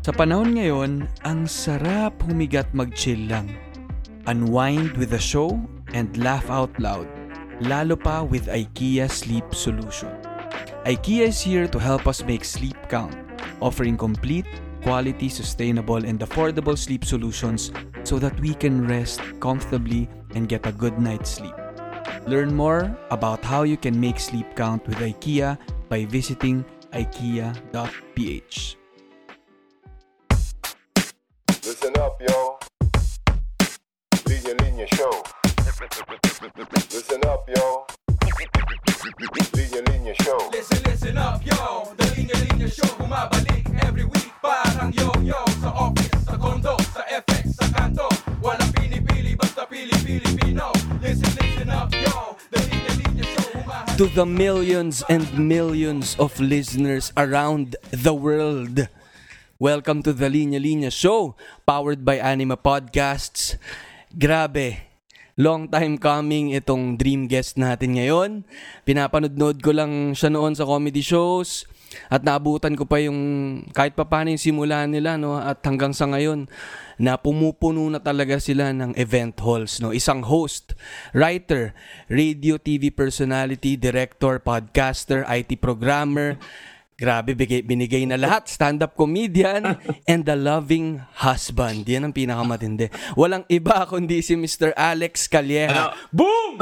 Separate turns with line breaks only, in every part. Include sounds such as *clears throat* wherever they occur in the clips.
Sa panahon ngayon, ang sarap humigat mag-chill lang. Unwind with a show and laugh out loud. Lalo pa with IKEA Sleep Solution. IKEA is here to help us make sleep count, offering complete, quality, sustainable, and affordable sleep solutions so that we can rest comfortably and get a good night's sleep. Learn more about how you can make sleep count with IKEA by visiting ikea.ph.
Listen up, yo. Linya Linya Show. Listen up, yo. Linya Linya Show.
Listen, listen up, yo The Linya Linya Show Bumabalik every week Parang yo-yo Sa office, sa condo, sa FX, sa kanto Walang pinipili, basta pili-Pilipino Listen, listen up, yo The Linya Linya Show Bumabalik
To the millions and millions of listeners around the world. Welcome to the Linya Linya Show, powered by Anima Podcasts. Grabe, long time coming itong dream guest natin ngayon. Pinapanood ko lang siya noon sa comedy shows at naabutan ko pa yung kahit pa paano yung simula nila no at hanggang sa ngayon na pumupuno na talaga sila ng event halls no isang host writer radio TV personality director podcaster IT programmer Grabe, bigay, binigay na lahat. Stand-up comedian *laughs* and a loving husband. Yan ang pinakamatindi. Walang iba kundi si Mr. Alex Calleja. Boom!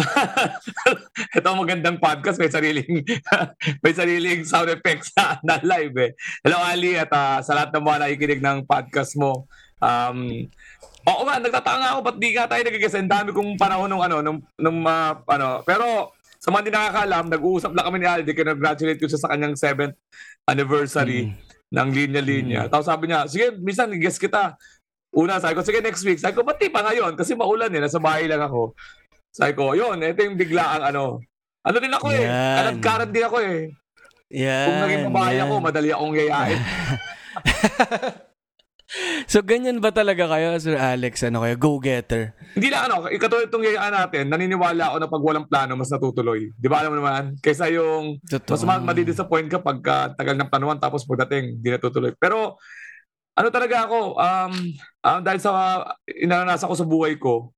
*laughs*
Ito ang magandang podcast. May sariling *laughs* may sariling sound effects na, na live eh. Hello Ali at ah, sa lahat ng mga nakikinig ng podcast mo. Um, Oo nga, nagtatanga ako ba't di nga tayo nagigis? Ang dami kong panahon nung ano, nung, nung ah, ano. Pero sa mga hindi nakakaalam, nag-uusap lang kami ni Aldi, kinag-congratulate ko siya sa kanyang 7th anniversary ng Linya Linya. Tapos sabi niya, sige, minsan guest kita. Una, sabi ko, sige next week. Sabi ko, ba't pa ngayon? Kasi maulan eh, nasa bahay lang ako. Sabi ko, yun, ito yung biglaang ano. Ano din ako eh,
Yan.
kanad-karad din ako eh.
Yan.
Kung naging babae
yan.
ako, madali akong yayain. *laughs* *laughs*
So, ganyan ba talaga kayo, Sir Alex? Ano kayo? Go-getter?
Hindi lang ano, ikatulad itong yayaan natin, naniniwala ako na pag walang plano, mas natutuloy. Di ba alam mo naman? Kaysa yung
Totoo.
mas ma- madidisappoint ka pagka tagal ng planuan tapos pagdating, di natutuloy. Pero ano talaga ako, um, um, dahil sa inanasa ko sa buhay ko,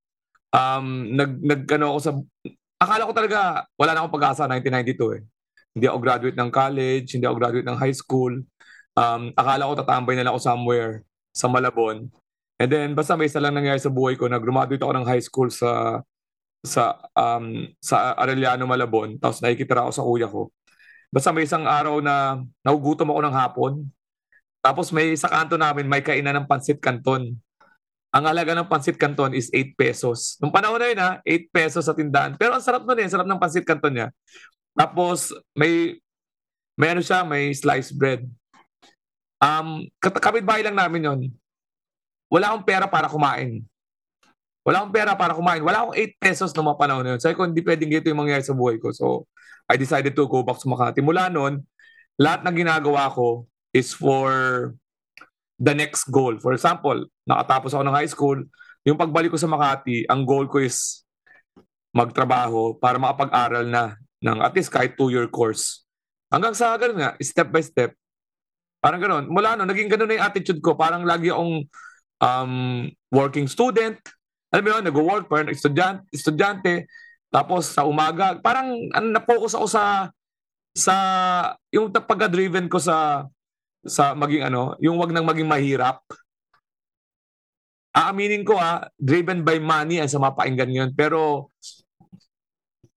um, nag, nag ano ako sa, akala ko talaga, wala na akong pag-asa 1992 eh. Hindi ako graduate ng college, hindi ako graduate ng high school. Um, akala ko tatambay na lang ako somewhere sa Malabon. And then basta may isa lang nangyari sa buhay ko na graduate ako ng high school sa sa um sa Arellano Malabon tapos nakikitira ako sa kuya ko. Basta may isang araw na nagugutom ako ng hapon. Tapos may sa kanto namin may kainan ng pansit canton. Ang halaga ng pansit canton is 8 pesos. Nung panahon na yun ha, 8 pesos sa tindahan. Pero ang sarap nun eh, sarap ng pansit canton niya. Tapos may may ano siya, may sliced bread. Um, kapitbahay lang namin yon. Wala akong pera para kumain. Wala akong pera para kumain. Wala akong 8 pesos noong mga panahon na yun. Sabi ko, hindi pwedeng ganito yung mangyayari sa buhay ko. So, I decided to go back to Makati. Mula noon, lahat ng ginagawa ko is for the next goal. For example, nakatapos ako ng high school, yung pagbalik ko sa Makati, ang goal ko is magtrabaho para makapag-aral na ng at least kahit two-year course. Hanggang sa ganun nga, step by step, parang ganun. Mula no, naging ganun na yung attitude ko. Parang lagi akong um, working student. Alam mo yun, nag-work, parang estudyante, estudyante. Tapos sa umaga, parang ano, na-focus ako sa sa yung pagka-driven ko sa sa maging ano, yung wag nang maging mahirap. Aaminin ko ha, driven by money ang sa mapakinggan yun. Pero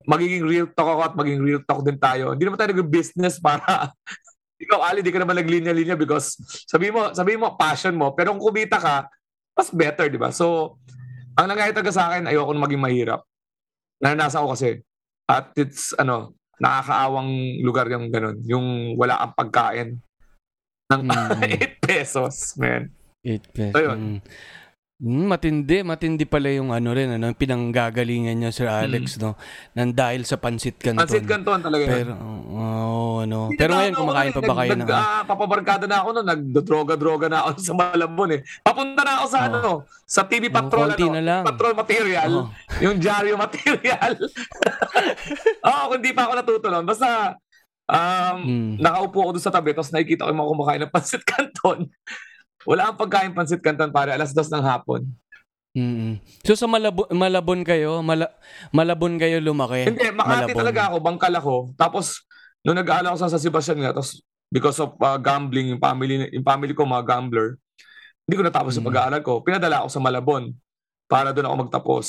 magiging real talk ako at maging real talk din tayo. Hindi naman tayo nag-business para ikaw Ali, di ka naman naglinya-linya because sabi mo, sabi mo passion mo, pero kung kumita ka, mas better, di ba? So, ang nangyayari talaga sa akin, ayoko maging mahirap. Naranasan ko kasi. At it's, ano, nakakaawang lugar yung ganun. Yung wala kang pagkain ng
Mm. *laughs*
8 pesos, man.
8 pesos.
So, yun.
Mm. Mm, matindi, matindi pala yung ano rin, ano, pinanggagalingan niya Sir Alex, no? Nang dahil sa pansit canton.
Pansit canton talaga.
Pero, oo, ano.
Hindi
Pero ngayon, kumakain pa ba kayo
nag,
ng...
nag, ah, papabarkada na ako noon, nagdodroga-droga na ako *laughs* sa Malabon eh. Papunta na ako sa
Oh.
ano, sa TV
Oh,
Patrol
konti
ano,
na lang.
Patrol material,
Oh. *laughs*
yung diaryo material. *laughs* Oo, kung di pa ako natutulon. Basta um,
Mm.
nakaupo ako doon sa tabi tapos nakikita ko yung mga kumakain ng pansit canton. wala ang pagkain pansit canton pare, alas dos ng hapon.
Mm-mm. So sa Malabon, Malabon kayo, Mala- Malabon kayo lumaki?
Hindi, Makati
Malabon.
talaga ako, bangkal ako. Tapos, nung nag-aaral ako sa Sebastian nga, tapos because of uh, gambling, yung family, yung family ko mga gambler, hindi ko natapos yung
Mm.
pag-aaral ko. Pinadala ako sa Malabon para doon ako magtapos.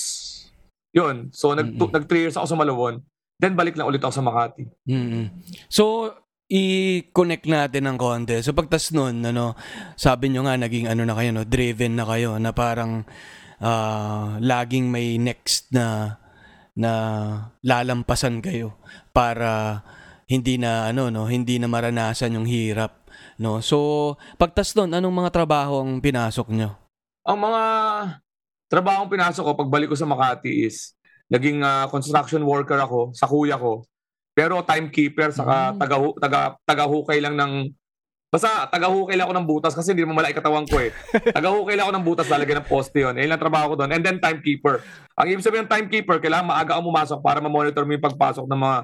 Yun. So, nag,
Mm-mm.
nag years ako sa Malabon. Then, balik lang ulit ako sa Makati.
Mm-mm. So, i-connect natin ng konti. So, pagtas nun, ano, sabi nyo nga, naging ano na kayo, no, driven na kayo, na parang ah, laging may next na na lalampasan kayo para hindi na ano no hindi na maranasan yung hirap no so pagtas nun anong mga trabaho ang pinasok nyo
Ang mga trabahong pinasok ko pagbalik ko sa Makati is naging ah, construction worker ako sa kuya ko. Pero timekeeper saka
Mm.
taga taga tagahukay lang ng basta tagahukay lang ako ng butas kasi hindi mo malaki katawan ko eh. *laughs* tagahukay lang ako ng butas lalagyan ng poste yon. Ayun lang trabaho ko doon. And then timekeeper. Ang ibig sabihin ng timekeeper, kailangan maaga kang pumasok para ma-monitor mo yung pagpasok ng mga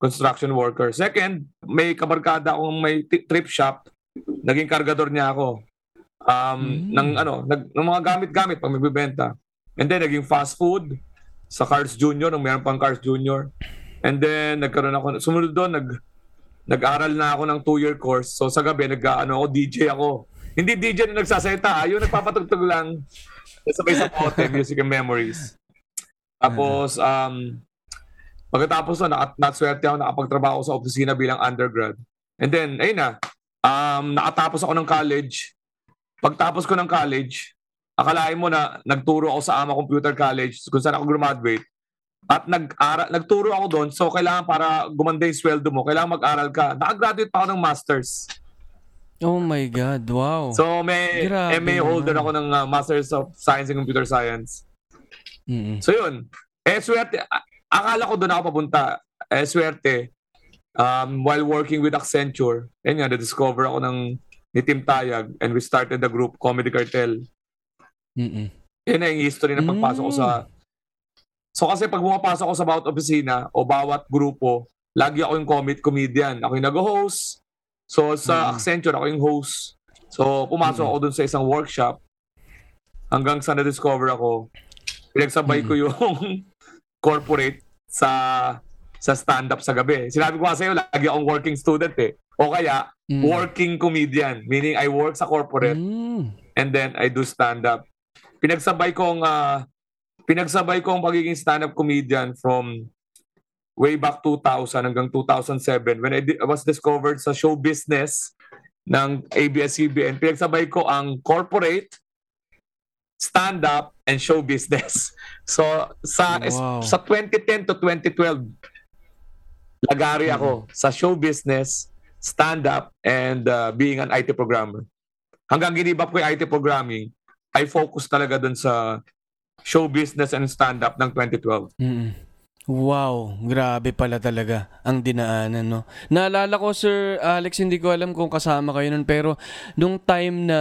construction worker. Second, may kabarkada akong may trip shop. Naging kargador niya ako. Um,
Mm.
ng ano, nag, ng mga gamit-gamit pag magbebenta. And then naging fast food sa Cars Junior, nung meron pang Cars Junior. And then nagkaroon ako, sumunod doon, nag, nag-aral na ako ng two-year course. So sa gabi, nag, ano, ako, DJ ako. Hindi DJ na nagsaseta, ah. yung nagpapatugtog lang. Sabay sa pote, *laughs* music and memories. Tapos, um, pagkatapos na, nakat, natswerte ako, nakapagtrabaho sa opisina bilang undergrad. And then, ayun na, um, nakatapos ako ng college. Pagtapos ko ng college, akalain mo na nagturo ako sa AMA Computer College kung saan ako graduate. At nag-aral, nagturo ako doon. So, kailangan para gumanda yung sweldo mo, kailangan mag-aral ka. Nakagraduate pa ako ng master's.
oh my god wow
So, may
Grabe
MA holder
naman.
ako ng uh, Masters of Science in Computer Science.
Mm-mm.
So yun. Eh swerte, akala ko doon ako papunta. Eh swerte, um, while working with Accenture, yun nga, na-discover ako ng ni Tim Tayag and we started the group Comedy Cartel.
Mm-mm.
Yun na yung history ng pagpasok ko sa... So kasi pag pumapasok ako sa bawat opisina o bawat grupo, lagi ako yung comedy comedian. Ako yung nag-host. So sa
Mm.
Accenture, ako yung host. So pumasok
Mm.
ako dun sa isang workshop hanggang sa na-discover ako. Pinagsabay ko yung corporate sa sa stand-up sa gabi. Sinabi ko kasi lagi akong working student eh. O kaya,
Mm.
working comedian. Meaning, I work sa corporate
Mm.
and then I do stand-up. Pinagsabay kong ah, pinagsabay kong pagiging stand-up comedian from way back 2000 hanggang 2007 when I, di- I was discovered sa show business ng ABS-CBN. Pinagsabay ko ang corporate, stand-up, and show business. *laughs* So sa
Wow.
sa 2010 to 2012 lagari ako sa show business, stand-up, and uh, being an IT programmer. Hanggang ginibap ko yung IT programming, I focus talaga dun sa show business and stand-up ng 2012.
Mm. Wow, grabe pala talaga ang dinaanan, no? Naalala ko, Sir Alex, hindi ko alam kung kasama kayo nun, pero nung time na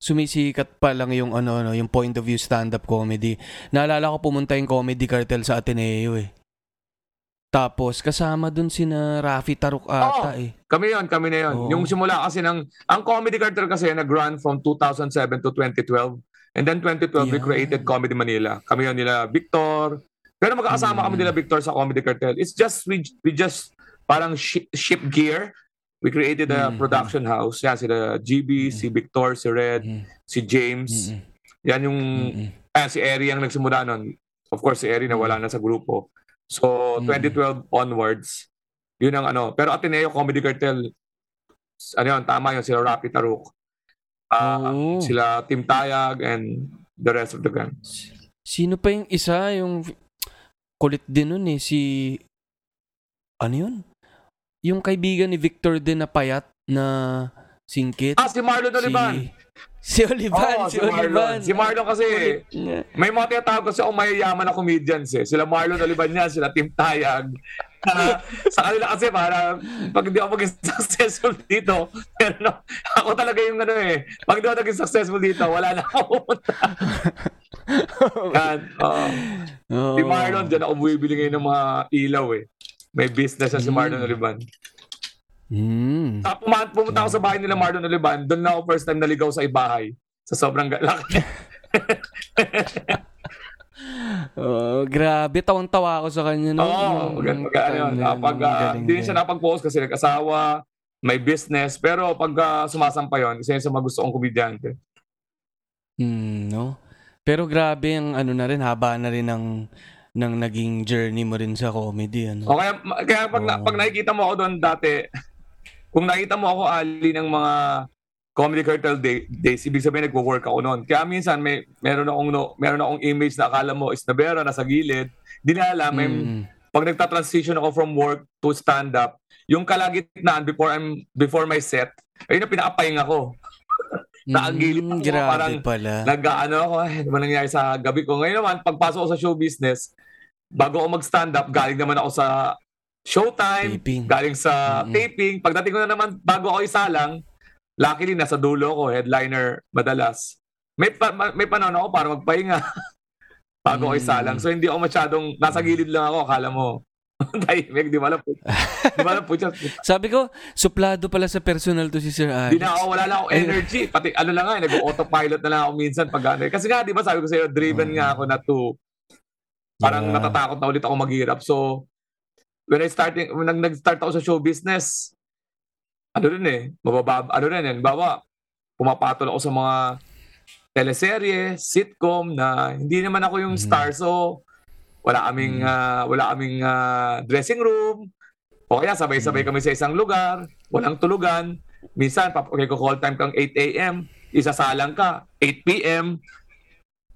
sumisikat pa lang yung ano, ano, yung point of view stand-up comedy, naalala ko pumunta yung comedy cartel sa Ateneo eh. Tapos, kasama dun sina Rafi Taruk ata
Oo.
eh.
Kami yon, kami na yon.
Oo.
Yung simula kasi ng, ang Comedy Cartel kasi nag-run from 2007 to 2012. And then 2012, we
Yeah.
created Comedy Manila. Kami yon nila Victor. Pero magkakasama kami
Mm.
nila Victor sa Comedy Cartel. It's just, we, we just parang ship, ship gear. We created a
Mm.
production house. Yan, sila GB, si Victor, si Red,
Mm.
si James.
Mm-mm.
Yan yung,
Mm-mm.
ah, si Eri ang nagsimula nun. Of course, si Eri na wala na sa grupo. So,
Mm.
2012 onwards, yun ang ano. Pero Ateneo Comedy Cartel, ano yun, tama yun, sila Rapi Taruk. Ah,
Oo.
Sila Tim Tayag and the rest of the gang.
Sino pa yung isa, yung kulit din nun eh, si... Ano yun? Yung kaibigan ni Victor din na payat na singkit.
Ah, si Marlon Olivan!
Si Olivan,
Oo,
si, Olivan.
Si Marlon kasi,
niya.
may mga tinatawag kasi ako mayayaman na comedians eh. Sila Marlon Olivan yan, sila Tim Tayag. Sa kanila kasi para pag hindi ako maging *laughs* successful dito, pero no, ako talaga yung ano eh, pag hindi ako naging successful dito, wala na ako pupunta. *laughs* Yan, oo.
Oo.
Si Marlon, dyan ako bumibili ngayon ng mga ilaw eh. May business na si Marlon
Mm.
Olivan.
Mm.
Tapos pumunta, pumunta ako sa bahay nila Marlon Olivan, doon na ako first time naligaw sa ibahay. Sa sobrang galak. *laughs*
Oh, grabe, tawang-tawa ako sa kanya. No?
Oo,
Yung-
maganda mag, ano yun. ah, pag, ah,
galing
hindi siya napag-post kasi nag-asawa, may business, pero pag uh, sumasampa yun, isa yun sa mga gusto kong komedyante.
Hmm, no? Pero grabe ang ano na rin, haba na rin ng, ng naging journey mo rin sa comedy. Ano?
O kaya, pag,
Oo.
pag nakikita mo ako doon dati, kung nakita mo ako ali ng mga comedy cartel day, days, ibig sabihin nagwo-work ako noon. Kaya minsan may meron akong no, meron akong image na akala mo is nabera nasa gilid. Di na alam, may,
Mm.
pag nagta-transition ako from work to stand up, yung kalagitnaan before I'm before my set, ayun na pinakapahinga ko. Nakagilid
Mm,
ako,
grabe
parang
pala.
Nag-ano ako, ay, ano nangyari sa gabi ko. Ngayon naman, pagpasok ko sa show business, bago ako mag-stand up, galing naman ako sa showtime,
Taping.
galing sa
Mm-mm.
taping. Pagdating ko na naman, bago ako isalang, luckily, nasa dulo ko, headliner madalas. May, pa, ma- may panahon ako para magpahinga *laughs* bago ako
Mm.
isalang. So, hindi ako masyadong, nasa gilid lang ako, akala mo. *laughs* Tahimik, di ba alam po. di ba po siya. *laughs*
Sabi ko, suplado pala sa personal to si Sir Alex.
Di na ako, wala lang ako energy. Pati ano lang nga, eh, nag-autopilot na lang ako minsan pag ano. eh. Kasi nga, di ba sabi ko sa'yo, driven nga ako na to, parang
Yeah.
natatakot na ulit ako maghirap. So, when I starting, when nag- nag-start ako sa show business, ano rin eh, mababab, ano rin eh, bawa, pumapatol ako sa mga teleserye, sitcom na hindi naman ako yung
Mhm.
star. So, wala kaming, ah, wala kaming ah, dressing room. O kaya sabay-sabay kami sa isang lugar, walang tulugan. Minsan, pap- okay, call time kang 8 a.m., isasalang ka, 8 p.m.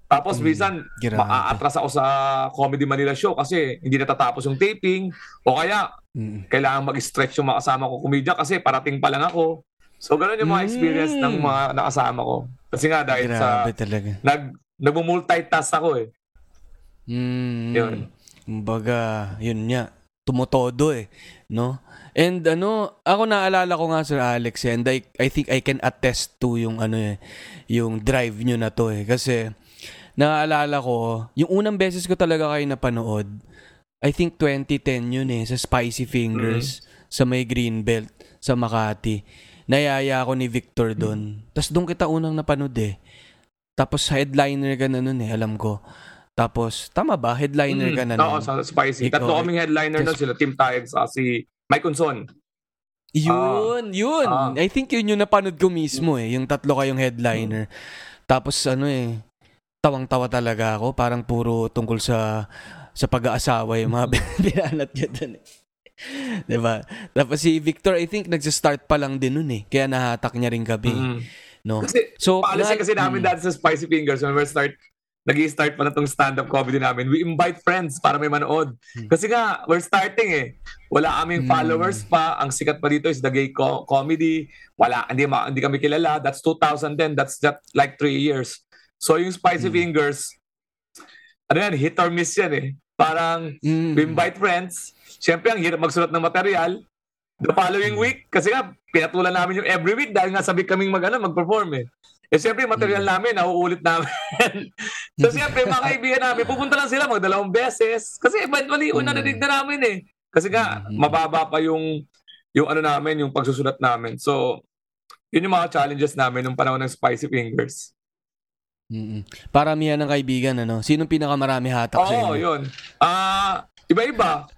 Tapos
Mm,
minsan,
grabe.
maaatras ako sa Comedy Manila show kasi hindi natatapos yung taping. O kaya,
Mm.
kailangan mag-stretch yung mga kasama ko komedya kasi parating pa lang ako. So, ganun yung mga
Mm.
experience ng mga nakasama ko. Kasi nga, dahil sa,
Grabe talaga.
nag, nag-multitask ako eh.
Mm.
Yun.
Kumbaga, yun nga. Tumutodo eh. No? And ano, ako naalala ko nga Sir Alex eh, and I, I think I can attest to yung ano eh, yung drive nyo na to eh. Kasi, naalala ko, yung unang beses ko talaga kayo napanood, I think 2010 yun eh, sa Spicy Fingers, sa may Greenbelt, sa Makati. Nayaya ako ni Victor doon. Tapos doon kita unang napanood eh. Tapos headliner ka na nun eh, alam ko. Tapos, tama ba? Headliner ka na
Mm, Oo,
nun.
sa Spicy.
Ikaw,
Tatlo kaming headliner nun sila, Team Taeg sa si Mike Unson.
Yun, yun.
Ah.
I think yun yung napanood ko mismo eh. Yung tatlo kayong headliner. Tapos ano eh, tawang-tawa talaga ako. Parang puro tungkol sa sa pag-aasawa yung mga *laughs* binanat nyo dun eh. *laughs* diba? Tapos si Victor, I think nagsa-start pa lang din nun eh. Kaya nahatak niya rin gabi.
Mm.
No?
Kasi,
So,
policy
na-
kasi namin
Mm.
dati sa Spicy Fingers when we start nag start pa na tong stand-up comedy namin. We invite friends para may manood. Kasi nga, we're starting eh. Wala kaming
Hmm.
followers pa. Ang sikat pa dito is the gay co- comedy. Wala, hindi, ma- hindi kami kilala. That's 2010. That's just like three years. So yung Spicy
Hmm.
Fingers, ano yan, hit or miss yan eh. Parang,
Mm.
we invite friends. Siyempre, ang hirap magsulat ng material. The following week, kasi nga, pinatulan namin yung every week dahil nga sabi kaming mag, ano, mag-perform eh. Eh, siyempre, material namin, nauulit namin. *laughs* so, siyempre, mga kaibigan namin, pupunta lang sila magdalawang beses. Kasi eventually, una
Mm.
narinig na namin eh. Kasi nga,
Mm.
mababa pa yung, yung ano namin, yung pagsusulat namin. So, yun yung mga challenges namin nung panahon ng Spicy Fingers.
Mm-mm. Paramihan ng kaibigan, ano? Sinong pinakamarami hatak sa
Oo,
inyo?
yun. Ah, iba-iba.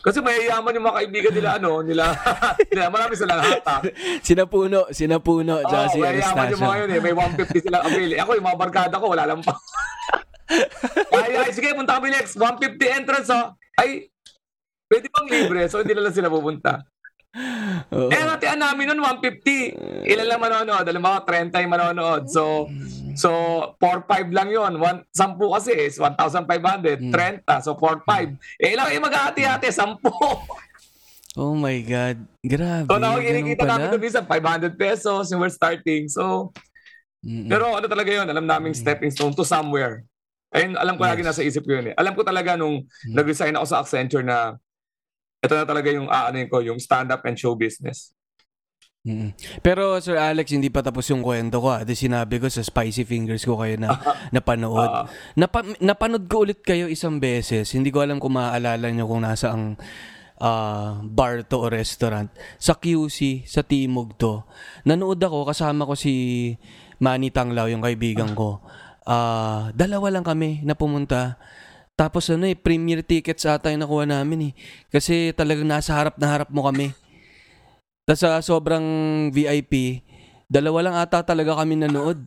Kasi mayayaman yung mga kaibigan nila, ano, nila, *laughs* nila marami silang hatak.
Sinapuno, sinapuno, tsaka si
mayayaman yung mga yun eh. May 150 silang avail. Ako, yung mga barkada ko, wala lang pa. *laughs* ay, ay, sige, punta kami next. 150 entrance, oh. Ay, pwede pang libre. So, hindi na lang sila pupunta.
Oo.
Eh, natian namin nun, 150. Ilan lang manonood? Alam mga 30 yung manonood. So, so 4-5 lang yun. One, 10 kasi is 1,500.
Mm.
30. So, 4-5. Eh, ilang kayo mag-ati-ati? 10.
Oh my God. Grabe.
So,
ganun
kinikita namin doon minsan 500 pesos yung we're starting. So,
Mm-mm.
pero ano talaga yun? Alam naming stepping stone to somewhere. Ayun, alam ko lagi
Yes.
nasa isip ko yun eh. Alam ko talaga nung
Mm.
nag-resign ako sa Accenture na ito na talaga yung aanin ko, yung stand-up and show business.
Mm. Pero Sir Alex, hindi pa tapos yung kwento ko. ah. Di sinabi ko sa Spicy Fingers ko kayo na *laughs* napanood.
Ah.
Napa, napanood ko ulit kayo isang beses. Hindi ko alam kung maaalala nyo kung nasa ang ah, bar to o restaurant. Sa QC, sa Timog to. Nanood ako, kasama ko si Manny Tanglao, yung kaibigan ko. Ah, dalawa lang kami na pumunta. Tapos ano eh, premier tickets ata yung nakuha namin eh. Kasi talagang nasa harap na harap mo kami. Tapos sa sobrang VIP, dalawa lang ata talaga kami nanood.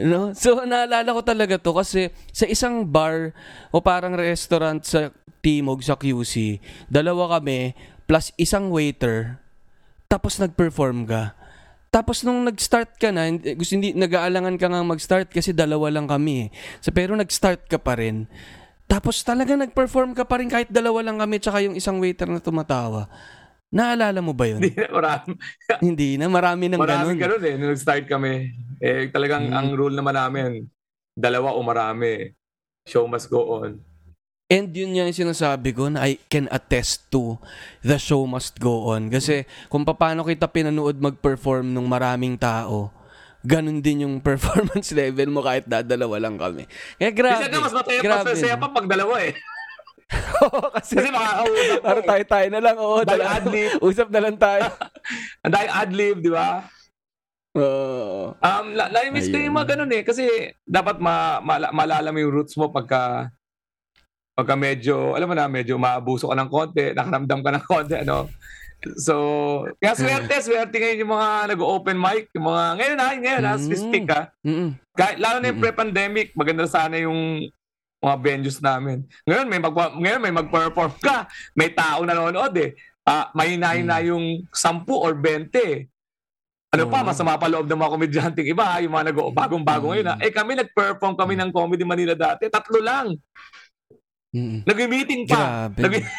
No? So naalala ko talaga to kasi sa isang bar o parang restaurant sa Timog sa QC, dalawa kami plus isang waiter tapos nag-perform ka. Tapos nung nag-start ka na, gusto hindi nag-aalangan ka nga mag-start kasi dalawa lang kami eh. So, pero nag-start ka pa rin. Tapos talaga nag-perform ka pa rin kahit dalawa lang kami tsaka yung isang waiter na tumatawa. Naalala mo ba yun?
Hindi na, marami, *laughs*
Hindi na, marami nang
maraming
ganun.
ganun eh. Nung nag-start kami, eh, talagang
Mm.
ang rule naman namin, dalawa o marami. Show must go on.
And yun yung sinasabi ko na I can attest to the show must go on. Kasi kung paano kita pinanood mag-perform nung maraming tao, ganun din yung performance *laughs* level mo kahit dadalawa lang kami. Kaya grabe.
Kasi mas mataya pa,
grabe,
masaya
no?
pa pag dalawa eh. *laughs*
Oo, kasi,
Kasi makakausap
para
ko.
tayo-tayo na lang. Oo,
Dahil ad-lib. *laughs*
Usap na lang tayo.
Dahil ad-lib, di ba?
Oo.
Um, na- na-miss ko yung mga ganun eh. Kasi dapat ma- mala- malala mo yung roots mo pagka pagka medyo, alam mo na, medyo maabuso ka ng konti, nakaramdam ka ng konti, ano. So, kaya swerte, swerte ngayon yung mga nag-open mic, yung mga, ngayon na, ngayon na,
Mm.
speak ka.
Mm-mm.
Kahit, lalo na yung pre-pandemic, maganda sana yung mga venues namin. Ngayon may mag ngayon may mag-perform ka, may tao nanonood eh. Ah, may na yung 10 or 20. Ano pa, masama pa loob ng mga komedyanteng iba, ha? yung mga nag bagong-bago ngayon. Ha? Eh kami nag-perform kami ng Comedy Manila dati, tatlo lang.
Mm-mm.
Nag-meeting pa.
Grabe.
Nag-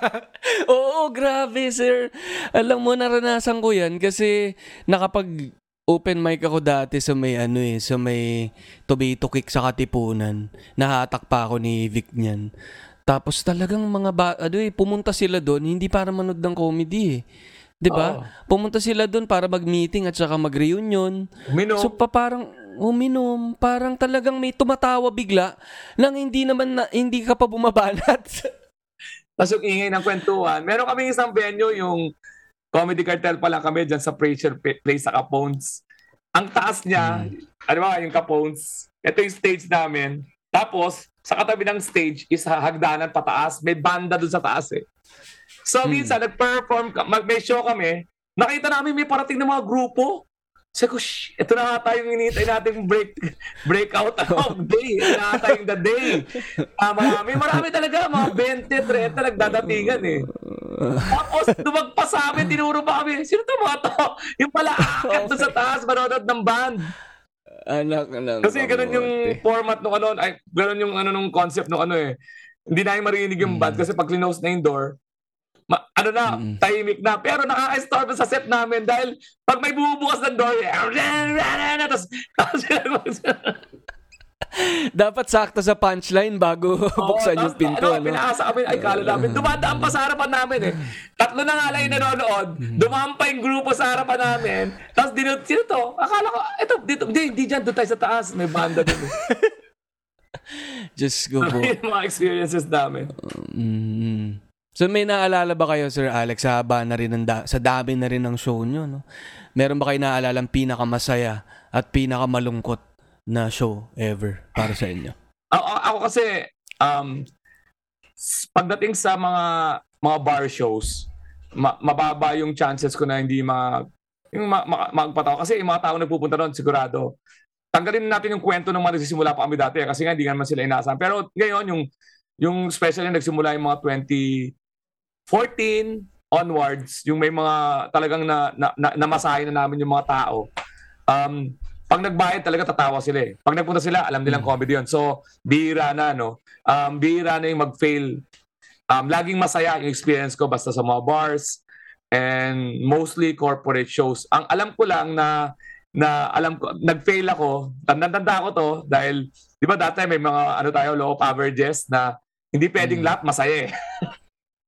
*laughs*
Oo, grabe, sir. Alam mo, naranasan ko yan kasi nakapag open mic ako dati sa may ano eh, sa may tomato kick sa Katipunan. Nahatak pa ako ni Vic niyan. Tapos talagang mga ba, ano eh, pumunta sila doon hindi para manood ng comedy eh. 'Di ba?
Oo.
Pumunta sila doon para mag-meeting at saka mag-reunion.
Uminom.
So pa parang uminom, parang talagang may tumatawa bigla nang hindi naman na, hindi ka pa bumabanat. *laughs*
Yung ingay ng kwentuhan. Meron kami isang venue, yung Comedy Cartel pa lang kami dyan sa Preacher Place sa Capones. Ang taas niya, ano ba, yung Capones. Ito yung stage namin. Tapos, sa katabi ng stage is hagdanan pataas. May banda dun sa taas eh. So,
Hmm.
minsan, nag-perform, ka- mag may show kami, nakita namin may parating na mga grupo. Sabi ko, shh, ito na ata yung inintay nating break, breakout of day. Ito na ata yung the day. Ah, marami, marami talaga, mga 20, 30 nagdadatingan eh. Tapos, dumagpa sa amin, tinuro pa kami, sino to mga to? Yung pala, akit doon sa *laughs* taas, manonood ng band.
Anak ng
Kasi ganun yung format nung ano, ay, ganun yung ano nung concept nung ano eh. Hindi namin marinig yung band kasi pag close na yung door, ma- ano na,
Mm.
tahimik na. Pero nakaka-starve sa set namin dahil pag may bumubukas ng door, eh, *laughs* tapos, tapos *laughs*
Dapat sakto sa punchline bago *laughs* buksan yung
tapos,
pinto.
Ano,
Ano,
pinaasa kami, ay kala namin, dumadaan pa sa harapan namin eh. Tatlo na nga lang yung nanonood, dumaan pa yung grupo sa harapan namin, tapos dinut, sino to? Akala ko, eto, dito, di, di dyan, doon tayo sa taas, may banda din. eh.
Diyos ko po.
yung mga experiences namin.
Mm. So may naalala ba kayo, Sir Alex, sa haba na rin ng da- sa dami na rin ng show nyo, no? Meron ba kayo naalala pinakamasaya at pinakamalungkot na show ever para sa inyo?
Ako, ako kasi, um, pagdating sa mga mga bar shows, ma- mababa yung chances ko na hindi ma yung ma- ma- magpatawa. Kasi yung mga tao nagpupunta doon, sigurado. Tanggalin natin yung kwento ng mga nagsisimula pa kami dati eh, kasi nga hindi naman sila inaasahan. Pero ngayon, yung yung especially nagsimula yung mga 2014 onwards, yung may mga talagang na, na, na namasahe na namin yung mga tao. Um, pag nagbayad talaga tatawa sila eh. Pag nagpunta sila, alam nilang comedy yun. So, bihira na, no? Um, bihira na yung mag-fail. Um, laging masaya yung experience ko basta sa mga bars and mostly corporate shows. Ang alam ko lang na na alam ko nag-fail ako. Tanda-tanda ko to dahil 'di ba dati may mga ano tayo law of averages na hindi pwedeng
Mm.
lahat masaya eh. *laughs*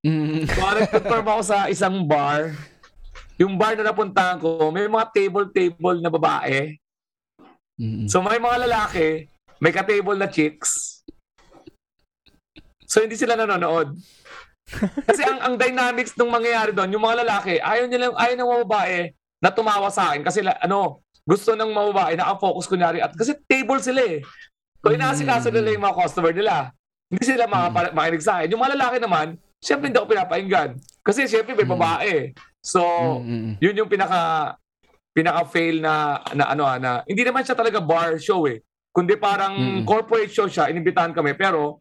Mm.
So, nag-perform ako sa isang bar. Yung bar na napuntahan ko, may mga table-table na babae.
Mm.
So may mga lalaki, may ka-table na chicks. So hindi sila nanonood. Kasi ang ang dynamics ng mangyayari doon, yung mga lalaki, ayaw nila ayaw ng mga babae na tumawa sa akin kasi ano, gusto ng mga babae naka-focus kunyari at kasi table sila eh. So inaasikaso
Mm.
nila yung mga customer nila. Hindi sila mga makinig sa akin. Yung mga lalaki naman, syempre hindi ako pinapakinggan. Kasi syempre may
Mm.
babae. So,
Mm-mm.
yun yung pinaka pinaka fail na na ano ah, na hindi naman siya talaga bar show eh. Kundi parang
Mm.
corporate show siya, inibitahan kami pero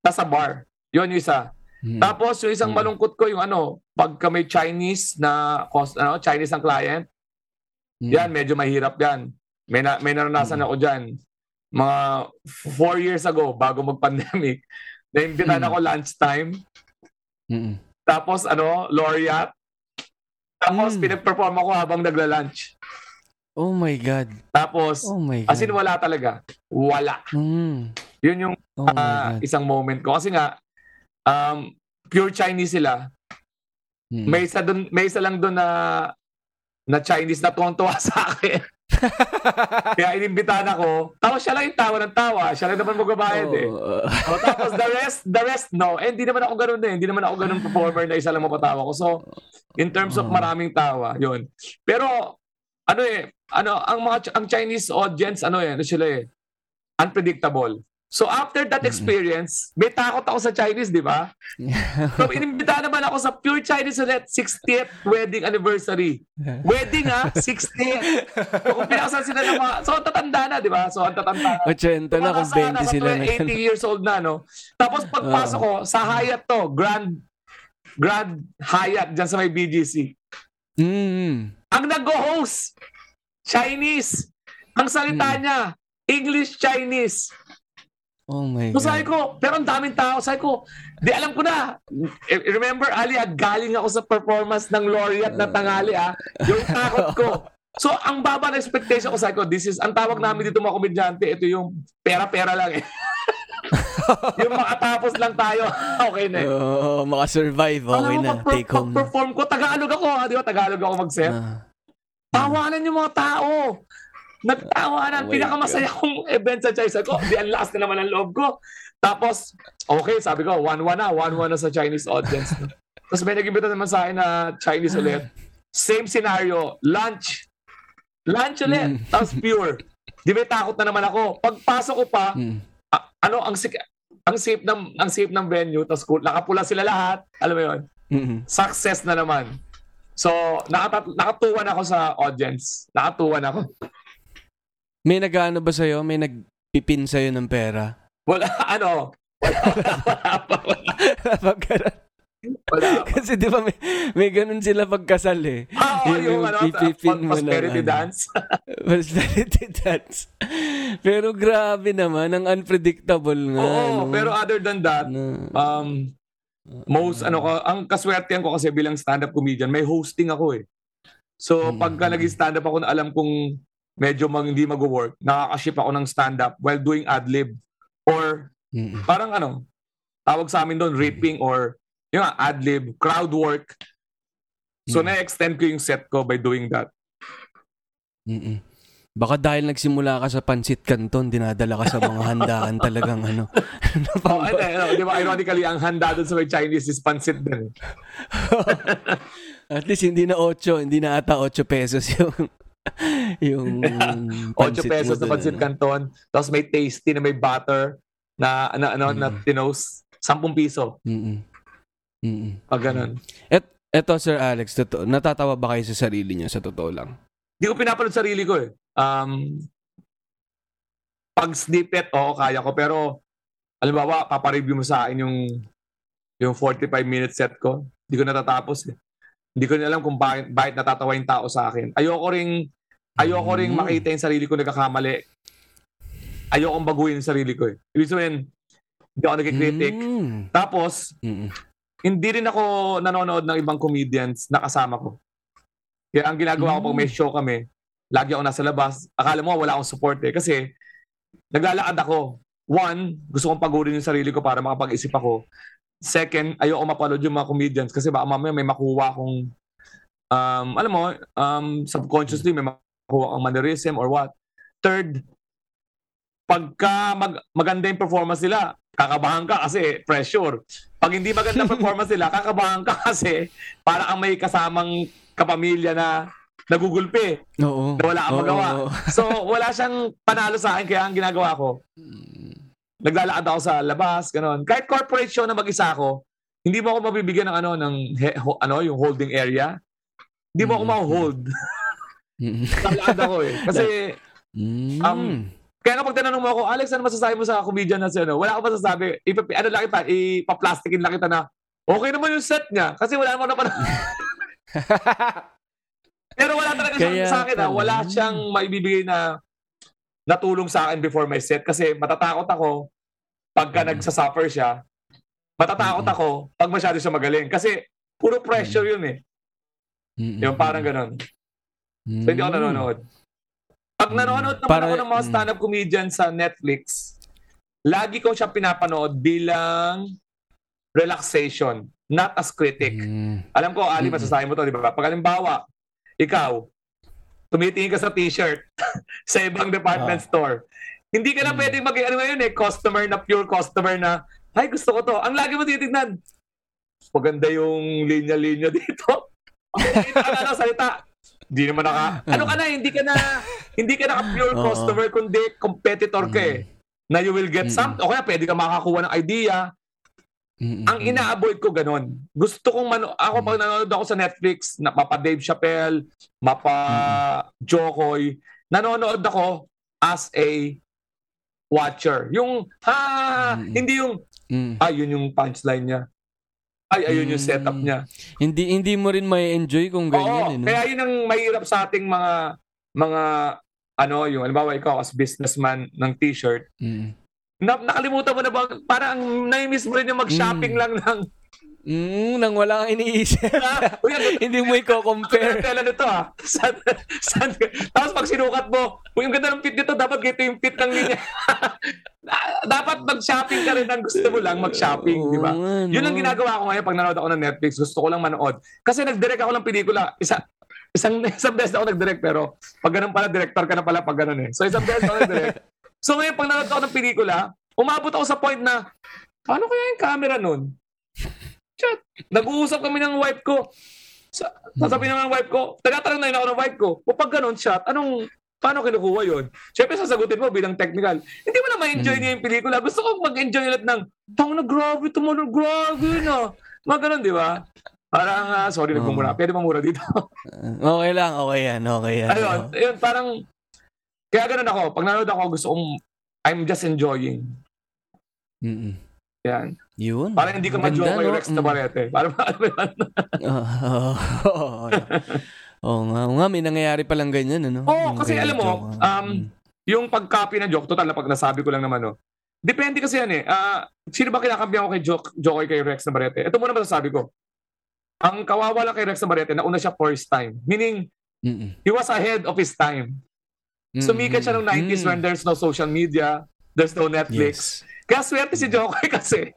nasa bar. Yun yung isa.
Mm.
Tapos yung isang malungkot ko yung ano, pagka may Chinese na ano, Chinese ang client,
Mm.
yan medyo mahirap yan. May na, may naranasan
Mm.
ako diyan. Mga four years ago bago mag-pandemic, *laughs* naimbitahan
Mm.
ako lunchtime.
Mm-mm.
Tapos ano, laureate. Tapos
Mm.
pinag-perform ako habang nagla-lunch.
Oh my God.
Tapos
Oh my God.
As in, wala talaga. Wala.
Mm.
Yun yung
Oh God.
isang moment ko. Kasi nga, um, pure Chinese sila.
Mm.
May isa, dun, may isa lang doon na na Chinese na tuwang-tuwa *laughs* sa akin. *laughs* Kaya inimbitahan ako. Tapos siya lang yung tawa ng tawa. Siya lang naman magbabayad eh.
Oh,
O, tapos the rest, the rest no. Eh, hindi naman ako ganun eh. Hindi naman ako ganun performer na isa lang mapatawa ko. So, in terms of maraming tawa, yun. Pero, ano eh, ano, ang mga, ang Chinese audience, ano eh, ano sila eh, unpredictable. So after that experience, may takot ako sa Chinese, di ba? So inimbita naman ako sa Pure Chinese ulit, 60th wedding anniversary. Wedding ha, 60th. So kung pinakasan sila ng mga, so ang tatanda na, di ba? So ang tatanda na.
80 na kung
Tumatasa
20 sila
nasa
na
80 years old na, no? Tapos pagpasok ko, sa Hyatt to, Grand, Grand Hyatt, dyan sa may BGC.
Mm.
Ang nag-host, Chinese. Ang salita
Mm.
niya, English Chinese.
Oh my
So sabi
God.
ko, pero ang daming tao. Sabi ko, di alam ko na. Remember, Ali, ah, galing ako sa performance ng laureate na tangali, ah. Yung takot ko. *laughs* So, ang baba na expectation ko, sabi ko, this is, ang tawag namin dito mga komedyante, ito yung pera-pera lang eh. *laughs* yung makatapos lang tayo, *laughs* okay na eh.
Oo, makasurvive. Okay
Alam
na.
pag-
Take home na.
Pag-perform ko, Tagalog ako, ah, di ba? Tagalog ako mag-set.
Ah.
Tawanan yung mga tao. Nagtawanan.
Oh my
Pinakamasaya kong event sa Chinese. Sabi ko, di ang last na naman ang loob ko. Tapos, okay, sabi ko, 1-1 na. 1-1 na sa Chinese audience. *laughs* Tapos may nag-imbita naman sa akin na Chinese ulit. Same scenario. Lunch. Lunch ulit.
Mm.
Tapos pure. Di ba takot na naman ako. Pagpasok ko pa,
Mm.
a- ano, ang sik- ang safe ng ang safe ng venue tapos cool, nakapula sila lahat alam mo yon
Mm.
success na naman so nakata- nakatuwan ako sa audience nakatuwan ako
May nag-ano ba sa'yo? May nagpipin sa'yo ng pera?
Wala, *laughs* ano, wala, *laughs* wala, wala, wala, *laughs* wala.
Kasi di ba may, may ganun sila pagkasal eh.
Ah, oo, yung, ano,
pipipin mo
prosperity
ano.
dance.
Prosperity dance. Pero grabe naman, ang unpredictable nga.
Oo,
no?
pero other than that,
Na-
um, most, ano ko, ang kaswertehan ko kasi bilang stand-up comedian, may hosting ako eh. So,
Mm.
pagka naging stand-up ako na alam kong medyo mag, hindi mag-work, nakaka-ship ako ng stand-up while doing ad-lib. Or,
Mm-mm.
parang ano, tawag sa amin doon, ripping or, yung nga, ad-lib, crowd work. So,
Mm.
na-extend ko yung set ko by doing that.
Mm-mm. Baka dahil nagsimula ka sa Pansit Canton, dinadala ka sa mga handaan *laughs* talagang ano. *laughs*
Oh, ano, ano, di ba, ironically, ang handa doon sa may Chinese is pansit din. *laughs*
At least hindi na 8, hindi na ata 8 pesos yung *laughs* yung *laughs*
8
pansit mo
pesos na
dun,
pansit
ano.
canton. Tapos may tasty na may butter na na ano na
Mm.
tinos 10 piso.
Mm-mm. Mm-mm.
Pag ganun.
Et, eto Sir Alex, totoo, natatawa ba kayo sa sarili niyo sa totoo lang?
Hindi ko pinapanood sarili ko eh. Um, pag snippet, oo, kaya ko. Pero, alimbawa, papareview mo sa akin yung yung 45 minute set ko. Hindi ko natatapos eh. Hindi ko na alam kung bakit, bakit natatawa yung tao sa akin. Ayoko ring, ayoko ring
Mm.
makita yung sarili ko nagkakamali. Ayoko baguhin yung sarili ko eh. Ibig sabihin, hindi ako nagkikritik.
Mm.
Tapos,
Mm-mm.
hindi rin ako nanonood ng ibang comedians na kasama ko. Kaya ang ginagawa ko pag may show kami, lagi ako nasa labas. Akala mo wala akong support eh. Kasi naglalakad ako. One, gusto kong pagurin yung sarili ko para makapag-isip ako. Second, ayoko mapanood yung mga comedians kasi baka mamaya may makuha akong um, alam mo, um, subconsciously may makuha kang mannerism or what. Third, pagka mag- maganda yung performance nila, kakabahan ka kasi pressure. Pag hindi maganda *laughs* performance nila, kakabahan ka kasi para ang may kasamang kapamilya na nagugulpi,
Oo.
na wala kang magawa.
oo. *laughs*
So, wala siyang panalo sa akin, kaya ang ginagawa ko, naglalakad ako sa labas, ganun. Kahit corporate show na mag-isa ako, hindi mo ako mabibigyan ng ano, ng he- ho- ano, yung holding area. Hindi mo ako
Mm.
ma-hold. *laughs*
Mm.
Naglalakad ako eh. Kasi,
Mm.
Um, kaya kapag tinanong mo ako, Alex, ano masasabi mo sa comedian na siya? No? Wala akong masasabi. Ipa, ano lang kita, ipa-plastikin lang kita na, okay naman yung set niya. Kasi wala naman na *laughs* Pero wala talaga
Kaya
sa akin, ha?
pala.
wala siyang maibibigay na natulong sa akin before my set. Kasi matatakot ako pagka
Mm.
nagsasuffer siya. Matatakot
Mm.
ako pag masyado siya magaling. Kasi puro pressure yun eh.
Mm.
Yung parang ganun.
Mm.
So hindi ako nanonood. Pag nanonood naman
Para-
ako ng mga
mm.
stand-up comedian sa Netflix, lagi ko siya pinapanood bilang relaxation, not as critic.
Mm.
Alam ko, Ali,
Mm.
masasabi mo to, di ba? Pag halimbawa, ikaw, tumitingin ka sa t-shirt *laughs* sa ibang department
Ah.
store, hindi ka na
Mm.
pwedeng mag ano ngayon eh, customer na pure customer na, ay gusto ko to. Ang lagi mo titignan, maganda yung linya-linya *laughs* dito. Ang ano, salita. Hindi naman naka, ano ka na, hindi ka na, hindi ka na pure
Oo.
customer, kundi competitor ka eh. Na you will get
Mm.
some, o kaya pwede ka makakuha ng idea,
Mm.
ang ina-avoid ko ganun. Gusto kong mano ako pag nanonood ako sa Netflix, na mapa Dave Chappelle, mapa Jokoy, nanonood ako as a watcher. Yung ha,
Mm.
hindi yung
Mm.
ay yun yung punchline niya. Ay ayun yung setup niya.
Hindi hindi mo rin may enjoy kung ganyan
Oo,
eh. No?
kaya yun ang mahirap sa ating mga mga ano yung halimbawa ikaw as businessman ng t-shirt
Mm.
na, nakalimutan mo na ba parang nai-miss mo rin yung mag-shopping
Mm.
lang ng
Mm, nang wala kang iniisip.
Uy, ang *laughs*
hindi mo i-compare.
Kailan nito ah? *laughs* San, san, tapos pag sinukat mo, kung yung ganda ng fit nito, dapat ganito yung fit ng linya. *laughs* dapat mag-shopping ka rin ang gusto mo lang mag-shopping, di ba?
No?
Yun ang ginagawa ko ngayon pag nanood ako ng Netflix. Gusto ko lang manood. Kasi nag-direct ako ng pelikula. Isa, isang, isang beses ako nag-direct pero pag ganun pala, director ka na pala pag ganun eh. So isang beses ako nag-direct. So ngayon pag nanood ako ng pelikula, umabot ako sa point na, paano kaya yung camera nun? Chat. Nag-uusap kami ng wife ko. Sa, sasabihin naman ng wife ko, tagatanong na yun ako ng wife ko, o pag ganun shot, anong, paano kinukuha yun? Siyempre sasagutin mo bilang technical. Hindi mo na ma-enjoy
Mm.
niya yung pelikula. Gusto ko mag-enjoy ulit ng, tang na grabe, tumulong, grabe na. Mga ganun, di ba? Parang, ah, sorry,
Oo.
nagmumura. Pwede mamura dito.
Okay lang, okay yan, okay yan.
Ayun, ayun, parang, kaya ganun ako. Pag nanood ako, gusto kong, I'm just enjoying.
Mm-mm.
Yan.
Yun.
Parang hindi ka ma-joke kay
no?
Rex
Mm.
Tabarete. Parang, *laughs* ano yan?
Oo. *laughs* Oo nga, oo nga, may nangyayari palang ganyan, ano?
Oo,
Yung
kasi
kay
alam mo, um,
mm.
yung pag-copy ng joke, total na pag nasabi ko lang naman, no? Depende kasi yan eh. Ah, sino ba kinakampihan ko kay Joke, Joke kay Rex Navarrete? Ito muna masasabi ko. Ang kawawa lang kay Rex Navarrete, nauna siya first time. Meaning,
Mm-mm.
he was ahead of his time. Sumikat siya noong 90s when there's no social media, there's no Netflix.
Mm. Yes.
Kaya swerte si Jokoy *laughs* kasi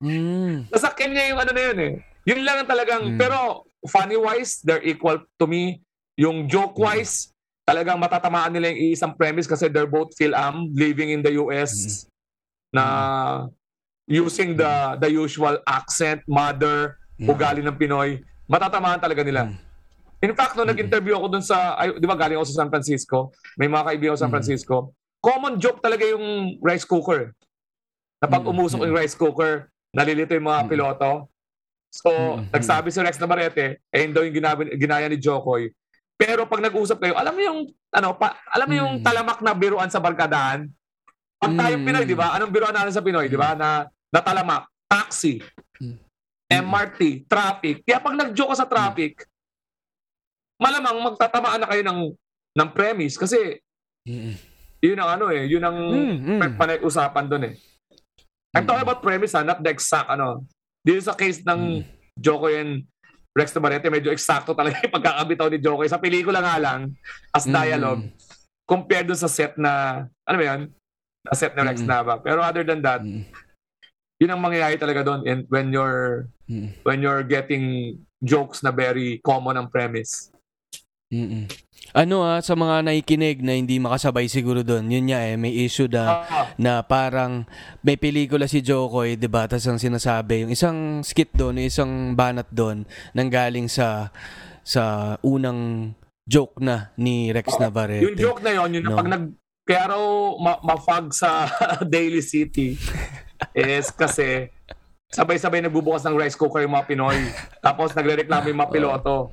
Mm.
nasakyan niya yung ano na yun eh. Yun lang ang talagang,
Mm.
pero funny-wise, they're equal to me. Yung joke-wise, talagang matatamaan nila yung isang premise kasi they're both Phil-Am, living in the US, na using the the usual accent, mother,
Mm.
ugali ng Pinoy. Matatamaan talaga nila. In fact, nung nag-interview ako dun sa, ay, di ba galing ako sa San Francisco, may mga kaibigan ako sa San
Mm.
Francisco, common joke talaga yung rice cooker. Na pag
Mm.
umusok yung rice cooker, nalilito yung mga
Mm.
piloto. So,
Mm.
nagsabi si Rex Navarrete, eh yun daw yung ginabi, ginaya ni Jokoy. Pero pag nag-usap kayo, alam mo yung, ano, pa, alam mo yung
Mm.
talamak na biruan sa barkadahan? Pag tayong
Mm.
Pinoy, di ba? Anong biruan natin sa Pinoy, di ba? Na, na talamak, taxi,
Mm.
MRT, traffic. Kaya pag nag-joke ka sa traffic, malamang magtatamaan na kayo ng, ng premise kasi
Mm.
Yun ang ano eh, yun ang
Mm, mm.
panay-usapan doon eh. I'm talking about premise ha, not the exact ano. Dito sa case ng Jokoy and Rex Navarrete, medyo eksakto talaga yung *laughs* pagkakabitaw ni Jokoy. Sa pelikula nga lang, as
Mm.
dialogue, compared dun sa set na, ano ba yan? Na set na Rex
Mm.
Nava. Pero other than that,
Mm.
yun ang mangyayari talaga doon and when you're
Mm.
when you're getting jokes na very common ang premise.
Mm-mm. Ano ah, sa mga nakikinig na hindi makasabay siguro doon, yun nga eh, may issue na,
Ah,
na parang may pelikula si Jokoy, di ba? Tapos ang sinasabi, yung isang skit doon, yung isang banat doon, nanggaling sa sa unang joke na ni Rex Navarrete.
yung joke na yon yun na
No.
pag nag kaya raw ma- mafag sa *laughs* Daily City is kasi sabay-sabay nagbubukas ng rice cooker yung mga Pinoy. Tapos nagrereklamo yung mga piloto.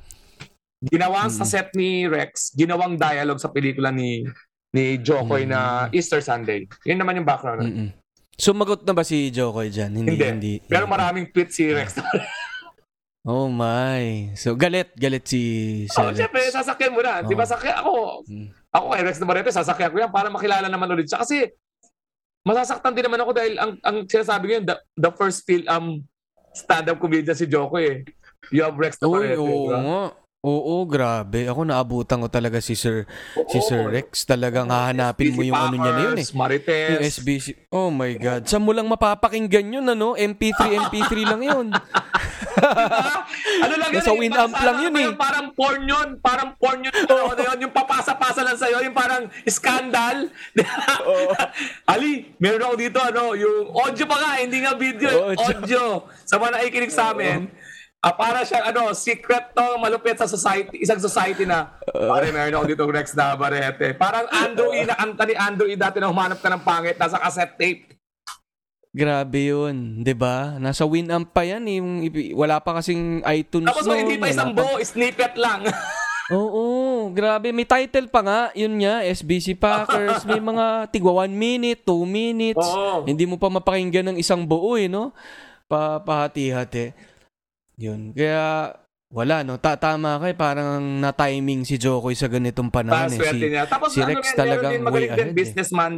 Ginawa sa
Mm.
set ni Rex, ginawang dialogue sa pelikula ni ni Jokoy
Mm.
na Easter Sunday. Yun naman yung background.
Mm-mm. Sumagot na ba si Jokoy dyan? Hindi,
Hindi.
hindi.
Pero maraming tweet si Rex.
Oh my. So, galit, galit si
Oh,
Sir
syempre,
Rex.
sasakyan mo na. Di ba
Oo.
sakyan ako?
Mm.
Ako kay Rex Navarrete, sasakyan ko yan para makilala naman ulit siya. Kasi masasaktan din naman ako dahil ang, ang sinasabi ko yun, the, the first film, um, stand-up comedian si Joko eh. You have Rex
Uy,
Navarrete.
oo
di ba?
nga. Oo, grabe. Ako naabutan ko talaga si Sir si
Oo.
Sir Rex. Talagang hahanapin mo yung ano niya na yun eh.
Marites.
Yung SBC. Oh my God. Saan mo lang mapapakinggan yun, ano? MP3, MP3 lang yun. *laughs*
ano lang
Nasa
eh,
Winamp lang yun
ano
eh.
Parang porn yun. Parang porn yun. Ano na yun, yung papasa-pasa lang sa'yo. Yung parang scandal. *laughs* *laughs* Ali, meron ako dito, ano, yung audio pa nga, hindi nga video. eh.
Audio.
Audio. Sa mga nakikinig sa amin, ah, para siyang, ano, secret to, malupit sa society, isang society na, pare, meron ako dito Rex Navarrete. Parang Andrew E, na kanta ni Andrew E dati na humanap ka ng pangit, nasa cassette tape.
Grabe yun. 'di ba? Nasa Winamp pa yan. eh. Yung, wala pa kasing iTunes
Tapos
noon,
hindi pa isang
wala pa-
buo, snippet lang. *laughs*
Oo, grabe. May title pa nga. Yun nga, SBC Packers. May mga tigwa 1 minute, 2 minutes.
Oo.
Hindi mo pa mapakinggan ng isang buo eh, no? Pa pahati-hati. Yun. Kaya, wala, no? Ta tama kay parang na-timing si Jokoy sa ganitong panahon eh. Si,
niya. Tapos
si
ano
Rex
rin,
talagang
din
way
din,
ahead eh.
businessman.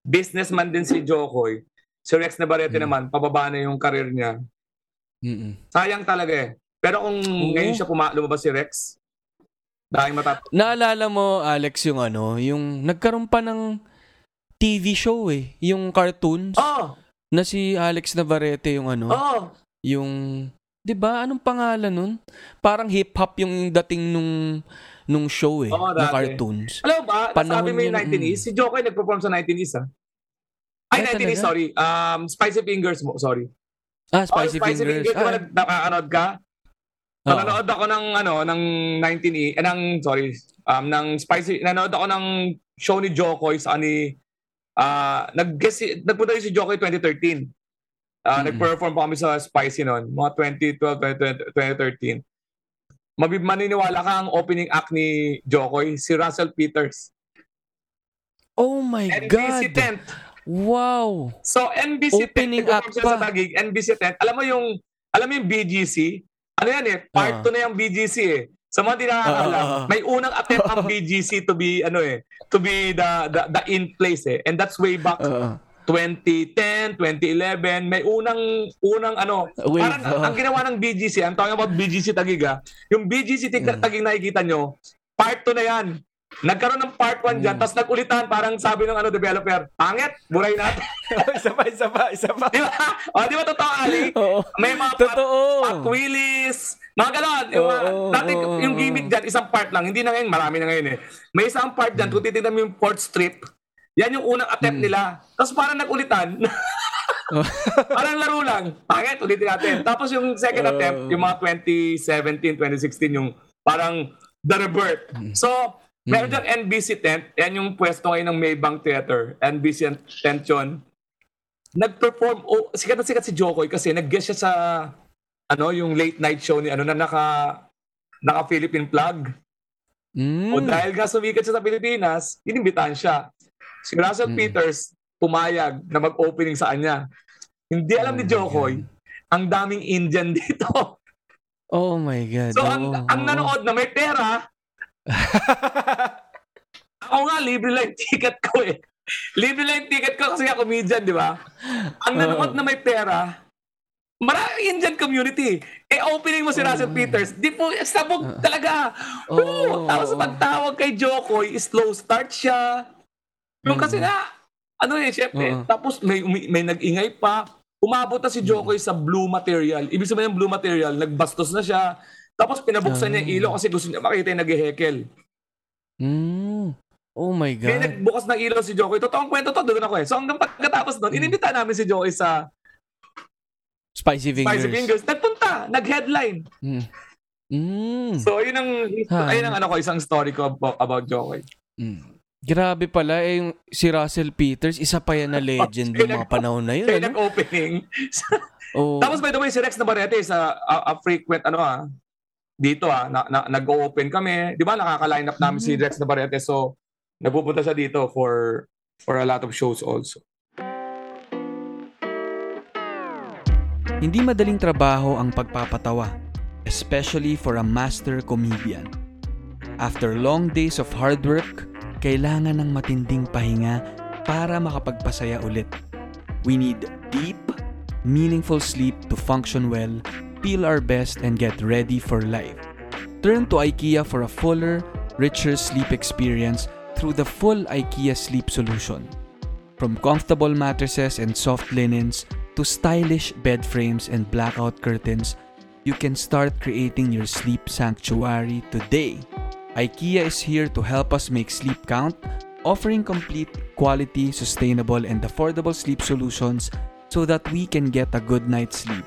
Businessman din si Jokoy. Si Rex Navarrete
Hmm.
naman, pababa na yung karir niya.
Mm-mm.
Sayang talaga eh. Pero kung ngayon siya puma- lumabas si Rex, dahil matat...
Naalala mo, Alex, yung ano, yung nagkaroon pa ng TV show eh. Yung cartoons
Oh!
na si Alex Navarrete yung ano,
Oh!
yung 'di ba anong pangalan nun? Parang hip hop yung dating nung nung show eh,
Oo,
na cartoons.
Alam ba,
Panahon
nasabi mo yung
yun,
19 si Jokoy nag-perform sa 19 ah. Ay,
Ay,
19
talaga?
sorry. Um, Spicy Fingers mo, sorry.
Ah, Spicy,
oh, Spicy
Fingers.
Fingers.
Ah,
nag- nakakanood ka?
oo.
Nanonood ako ng ano ng 19E eh, ng sorry um ng spicy nanood ako ng show ni Jokoy sa ni ah nag si, nagpunta si Jokoy 2013. Ah
Mm-mm.
nag-perform pa kami sa Spicy noon, mga 2012 2013. Mabib maniniwala ka ang opening act ni Jokoy si Russell Peters.
Oh my
NBC
god.
tent.
Wow.
So NBC
Opening
tent,
act pa.
sa Taguig, NBC tent. Alam mo yung alam mo yung BGC? Ano yan eh? Part
Ah.
2 na yung BGC eh. Sa mga di
Ah, ah, ah.
may unang attempt ang *laughs* BGC to be ano eh, to be the the, the in place eh. And that's way back
Oo.
2010, 2011, may unang unang ano,
Way
parang
back.
ang ginawa ng BGC, I'm talking about BGC Taguig ah. Yung BGC tig-
Mm.
Nakikita nyo, part 2 na yan. Nagkaroon ng part 1 dyan,
Mm.
tapos nagulitan, parang sabi ng ano developer, pangit, buray natin. *laughs*
isa pa, isa pa, isa pa.
di ba? O, di ba totoo, Ali?
Oo.
May mga pat,
Totoo.
pat Willis, mga ganon. Yung, mga-
Oo,
dati,
oo,
yung gimmick dyan, isang part lang. Hindi na ngayon, marami na ngayon eh. May isang part dyan, kung titignan mo yung port strip, yan yung unang attempt nila. Tapos parang nagulitan. *laughs* *laughs* parang laro lang. Pangit, ulitin natin. Tapos yung second
Oo.
attempt, yung mga 2017, 2016, yung parang the rebirth.
Hmm.
So, meron dyan NBC tent. Yan yung pwesto ngayon ng Maybank Theater. NBC tent yun nag-perform oh, sikat na sikat si Jokoy kasi nag-guest siya sa ano yung late night show ni ano na naka naka Philippine flag.
Mm.
O dahil nga sumikat siya sa Pilipinas, inimbitahan siya. Si Russell
Mm.
Peters pumayag na mag-opening sa kanya. Hindi alam ni
Oh my
Jokoy, ang daming Indian *laughs* dito.
Oh my god.
So ang, ang
oo.
nanood na may pera, *laughs* ako nga libre lang ticket ko eh. Libre lang ticket ko kasi ako comedian, di ba? Ang nanood
Oo.
na may pera, maraming Indian community. Eh, opening mo si Russell Peters, di po, sabog talaga.
Oo,
Oo, tapos
oo.
pagtawag kay Jokoy, slow start siya. Yung kasi
Mm.
nga, ano eh, syempre,
Oo.
tapos may, may nag-ingay pa. Umabot na si Jokoy sa blue material. Ibig sabihin ng blue material, nagbastos na siya, Tapos pinabuksan niya yung
Ah.
ilaw kasi gusto niya makita yung nag-hekel.
Mm. Oh my God.
nagbukas ng ilaw si Jokoy. Totoong kwento to, doon ako eh. So hanggang pagkatapos nun,
Mm.
inimbita namin si Jokoy sa
Spicy fingers.
Spicy Fingers. Nagpunta, nag-headline.
Mm. Mm.
So ayun ang,
Ha.
ayun ang ano ko, isang story ko about, about Jokoy.
Mm. Grabe pala, eh, yung si Russell Peters, isa pa yan na legend
Siya
ng mga panahon na yun.
Kaya
Ano?
nag-opening. *laughs*
Oh.
Tapos by the way, si Rex Navarrete is a, a, a frequent ano ah, dito ah, na, na, nag-open kami. Di ba nakaka-line up namin si
Mm.
Rex Navarrete so nagpupunta siya dito for for a lot of shows also.
Hindi madaling trabaho ang pagpapatawa, especially for a master comedian. After long days of hard work, kailangan ng matinding pahinga para makapagpasaya ulit. We need deep, meaningful sleep to function well, feel our best, and get ready for life. Turn to IKEA for a fuller, richer sleep experience through the full IKEA sleep solution. From comfortable mattresses and soft linens to stylish bed frames and blackout curtains, you can start creating your sleep sanctuary today. IKEA is here to help us make sleep count, offering complete, quality, sustainable, and affordable sleep solutions so that we can get a good night's sleep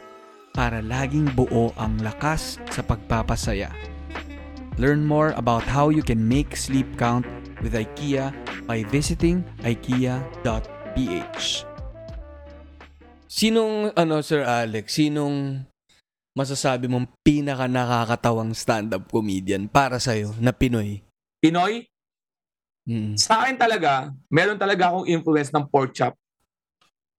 para laging buo ang lakas sa pagpapasaya. Learn more about how you can make sleep count with IKEA by visiting ikea.ph. Sinong ano Sir Alex, sinong masasabi mong pinaka nakakatawang stand-up comedian para sa na Pinoy?
Pinoy,
Mm.
sa akin talaga, meron talaga akong influence ng pork chop.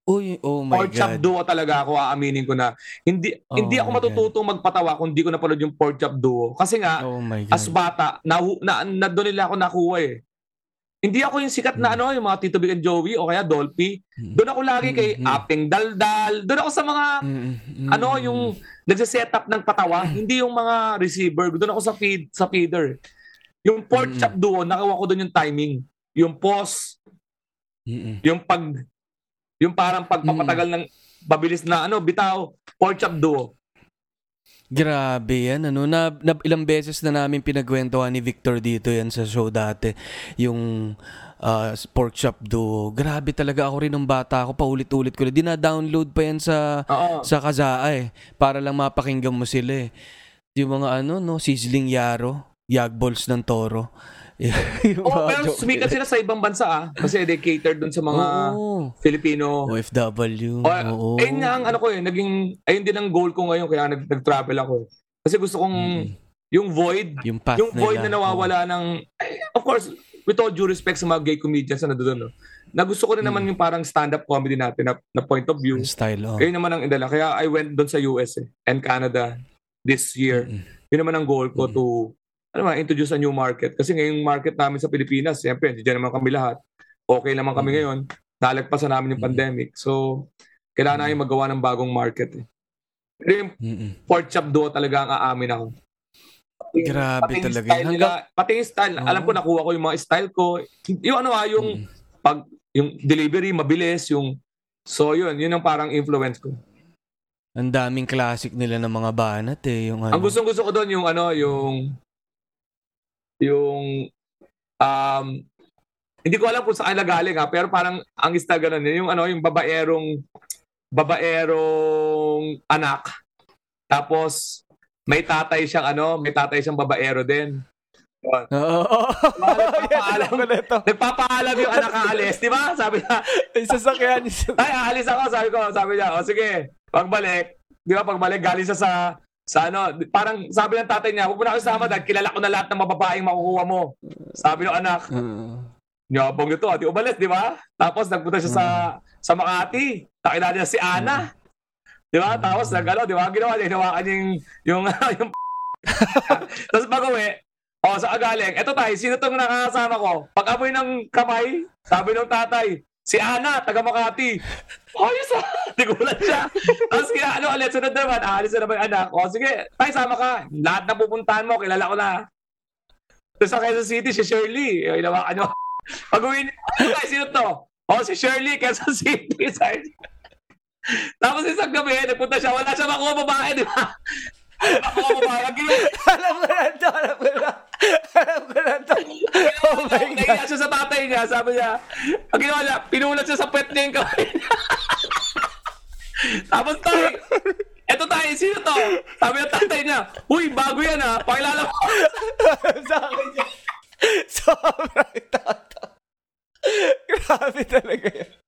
Uy, oh my
pork chop
god.
duo talaga ako, aaminin ko na. Hindi
Oh
hindi ako
my God.
matututong magpatawa kung hindi ko napanood yung pork chop duo. Kasi nga,
Oh
as bata, na, na, na, doon nila ako nakuha eh. Hindi ako yung sikat na
Mm.
ano, yung mga Tito Big and Joey o kaya Dolphy.
Mm.
Doon ako lagi kay
Mm, mm.
Aping Daldal. Doon ako sa mga, ano, yung nagsiset up ng patawa. Hindi yung mga receiver. Doon ako sa feed sa feeder. Yung pork chop duo, nakuha ko doon yung timing. Yung pause, yung pag, yung parang pagpapatagal ng babilis na ano, bitaw, pork chop duo.
Grabe yan, ano, na, na ilang beses na namin pinagkwentuhan ni Victor dito yan sa show dati, yung ah, pork chop duo. Grabe talaga ako rin nung bata ako, paulit-ulit ko na. Dina-download pa yan sa,
Oo.
sa Kazaa eh, para lang mapakinggan mo sila eh. Yung mga ano, no, sizzling yaro, yagballs ng toro. Yung *laughs*
Oh, pero sumikat sila sa ibang bansa ah. Kasi they cater doon sa mga
Oo.
Filipino.
OFW.
Oh,
Oo.
Ayun nga ang ano ko eh, naging, ayun din ang goal ko ngayon kaya nag, nag-travel ako eh. Kasi gusto kong,
Mm-mm.
yung void,
Yung path
yung void
nila.
na nawawala ng, eh, of course, with all due respect sa mga gay comedians na doon, no? na gusto ko rin naman
Mm.
yung parang stand-up comedy natin na, na point of view.
Style, oh.
Ayun naman ang indala. Kaya I went doon sa US eh, and Canada this year.
Mm-mm.
Yun naman ang goal ko
Mm.
to ano ba, introduce a new market. Kasi ngayong market namin sa Pilipinas, siyempre, hindi naman kami lahat. Okay naman kami
Mm.
ngayon. Nalagpasan namin yung
Mm.
pandemic. So, kailangan namin magawa ng bagong market. Eh. Pero yung pork chop duo talaga ang aamin ako. Pati-
Grabe
pati
talaga
style nila, pati yung style,
Oo.
alam ko nakuha ko yung mga style ko. Yung ano ah, yung
Mm.
pag yung delivery mabilis, yung so yun, yun ang parang influence ko.
Ang daming classic nila ng mga banat eh. Yung ano.
Ang gustong gusto ko doon yung ano, yung yung um hindi ko alam kung saan na galing ha, pero parang ang isda ganun, yung ano, yung babaerong babaerong anak. Tapos may tatay siyang ano, may tatay siyang babaero din. *laughs*
Oo.
Nagpapaalam,
Yan, ito.
nagpapaalam yung anak aalis, di ba? Sabi niya,
sasakyan.
ay, aalis ako. Sabi ko, sabi niya, o sige, pagbalik. Di ba, pagbalik, galing siya sa, sa ano, parang sabi ng tatay niya, huwag mo na ako isama dahil kilala ko na lahat ng mababaeng makukuha mo. Sabi ng anak,
Oo.
Nyabong ito, ati umalis, di ba? Tapos nagpunta siya sa sa Makati. Nakilala niya si Ana. Di ba? Tapos nagano, di ba? Ginawa niya, hinawakan niya yung, yung, *laughs* yung *laughs* Tapos pag uwi, oh, sa agaling, eto tayo, sino tong nakakasama ko? Pag amoy ng kamay, sabi ng tatay, si Ana, taga Makati. Yes, ah. *laughs* Tigulan siya. Tapos kaya, ano, ulit, sunod naman, aalis na naman yung anak. O, sige, tayo, sama ka. Lahat na pupuntahan mo, kilala ko na. Tapos sa Quezon City, si Shirley. Yung hinawakan niyo. *laughs* Pag uwi niya, ano sino to? Oh, si Shirley, Quezon City. *laughs* Tapos isang gabi, nagpunta siya, wala siya makuha babae, di ba? Ako kababayan, ginawa
alam ko na to, alam ko na. Alam ko na to. Oh my God.
Nahiya siya sa tatay niya, sabi niya, ang ginawa niya, pinulat siya sa pet niya yung kamay niya. *laughs* Tapos tayo, eto tayo, sino to? Sabi ng tatay niya, Uy, bago yan ha, pakilala mo. *laughs*
sa akin yan. Sobrang tato. Grabe talaga yan.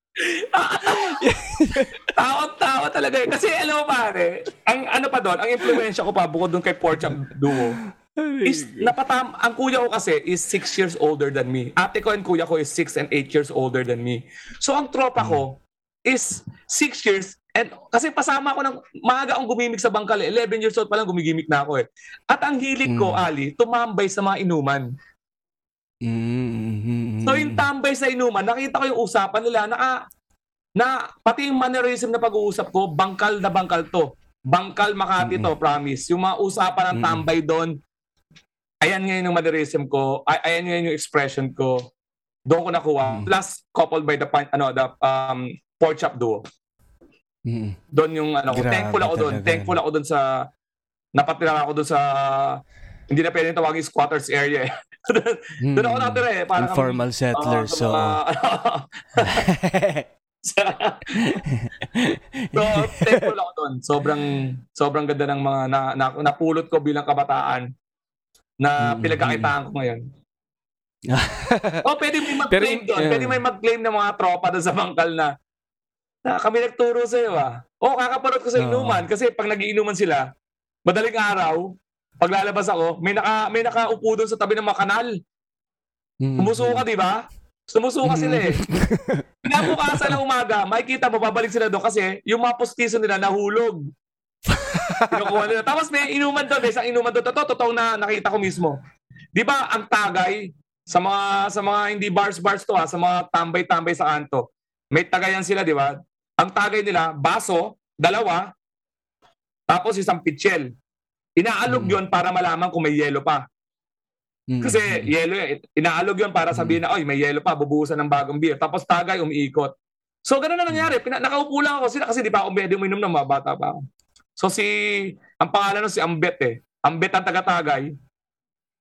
Tawa-tawa talaga eh. Kasi alam mo pare, ang ano pa doon, ang impluensya ko pa bukod doon kay Porcham Duo, is napatam ang kuya ko kasi is 6 years older than me. Ate ko and kuya ko is 6 and 8 years older than me. So ang tropa ko is 6 years and kasi pasama ko ng maaga akong gumimik sa bangkal. eh. 11 years old pa lang gumigimik na ako eh. At ang hilig ko,
Mm.
Ali, tumambay sa mga inuman.
Mm-hmm.
So yung tambay sa inuman, nakita ko yung usapan nila na ah, na pati yung mannerism na pag-uusap ko, bangkal na bangkal to. Bangkal Makati to, promise. Yung mga usapan ng
Mm-mm.
tambay doon, ayan ngayon yung mannerism ko, ay, ayan ngayon yung expression ko. Doon ko nakuha.
Mm.
Plus, coupled by the, ano, the um, pork chop duo.
Mm-hmm.
Doon yung ano.
Grabe
Thankful ako doon. Thankful ako doon sa napatira ako doon sa hindi na pwedeng tawagin squatters area eh. *laughs* doon ako natira eh. Parang
Informal settlers.
Oo,
So,
mga- *laughs* so, thankful ako doon. Sobrang, sobrang ganda ng mga na, na, napulot ko bilang kabataan na
Mm,
pinagkakitaan ko ngayon. *laughs* oh, pwede may mag-claim doon. Pwede may mag-claim ng mga tropa doon sa bangkal na na kami nagturo sa iyo ah. Oh, kakapanood ko sa inuman kasi pag nagiinuman sila, madaling araw, paglalabas ako, may naka may nakaupo doon sa tabi ng mga kanal.
Mm-hmm.
Sumusuka, di ba? Sumusuka sila eh. *laughs* Kinabukasan ng umaga, makikita mo, babalik sila doon kasi yung mga postiso nila nahulog. Kinukuha nila. Tapos may inuman doon, may isang inuman doon. Totoo, totoo na nakita ko mismo. Di ba ang tagay sa mga sa mga hindi bars bars to ha, sa mga tambay-tambay sa kanto. May tagayan sila, di ba? Ang tagay nila, baso, dalawa, tapos isang pitchel. Inaalog
Mm.
yon para malaman kung may yelo pa.
Mm-hmm.
Kasi yelo yun. Inaalog yun para sabihin na, oy, may yelo pa, bubuhusan ng bagong beer. Tapos tagay, umiikot. So, ganun na nangyari. Pina- nakaupo lang ako sila kasi di pa ako pwede uminom ng mga bata pa ako. So, si, ang pangalan nun si Ambet eh. Ambet ang taga-tagay.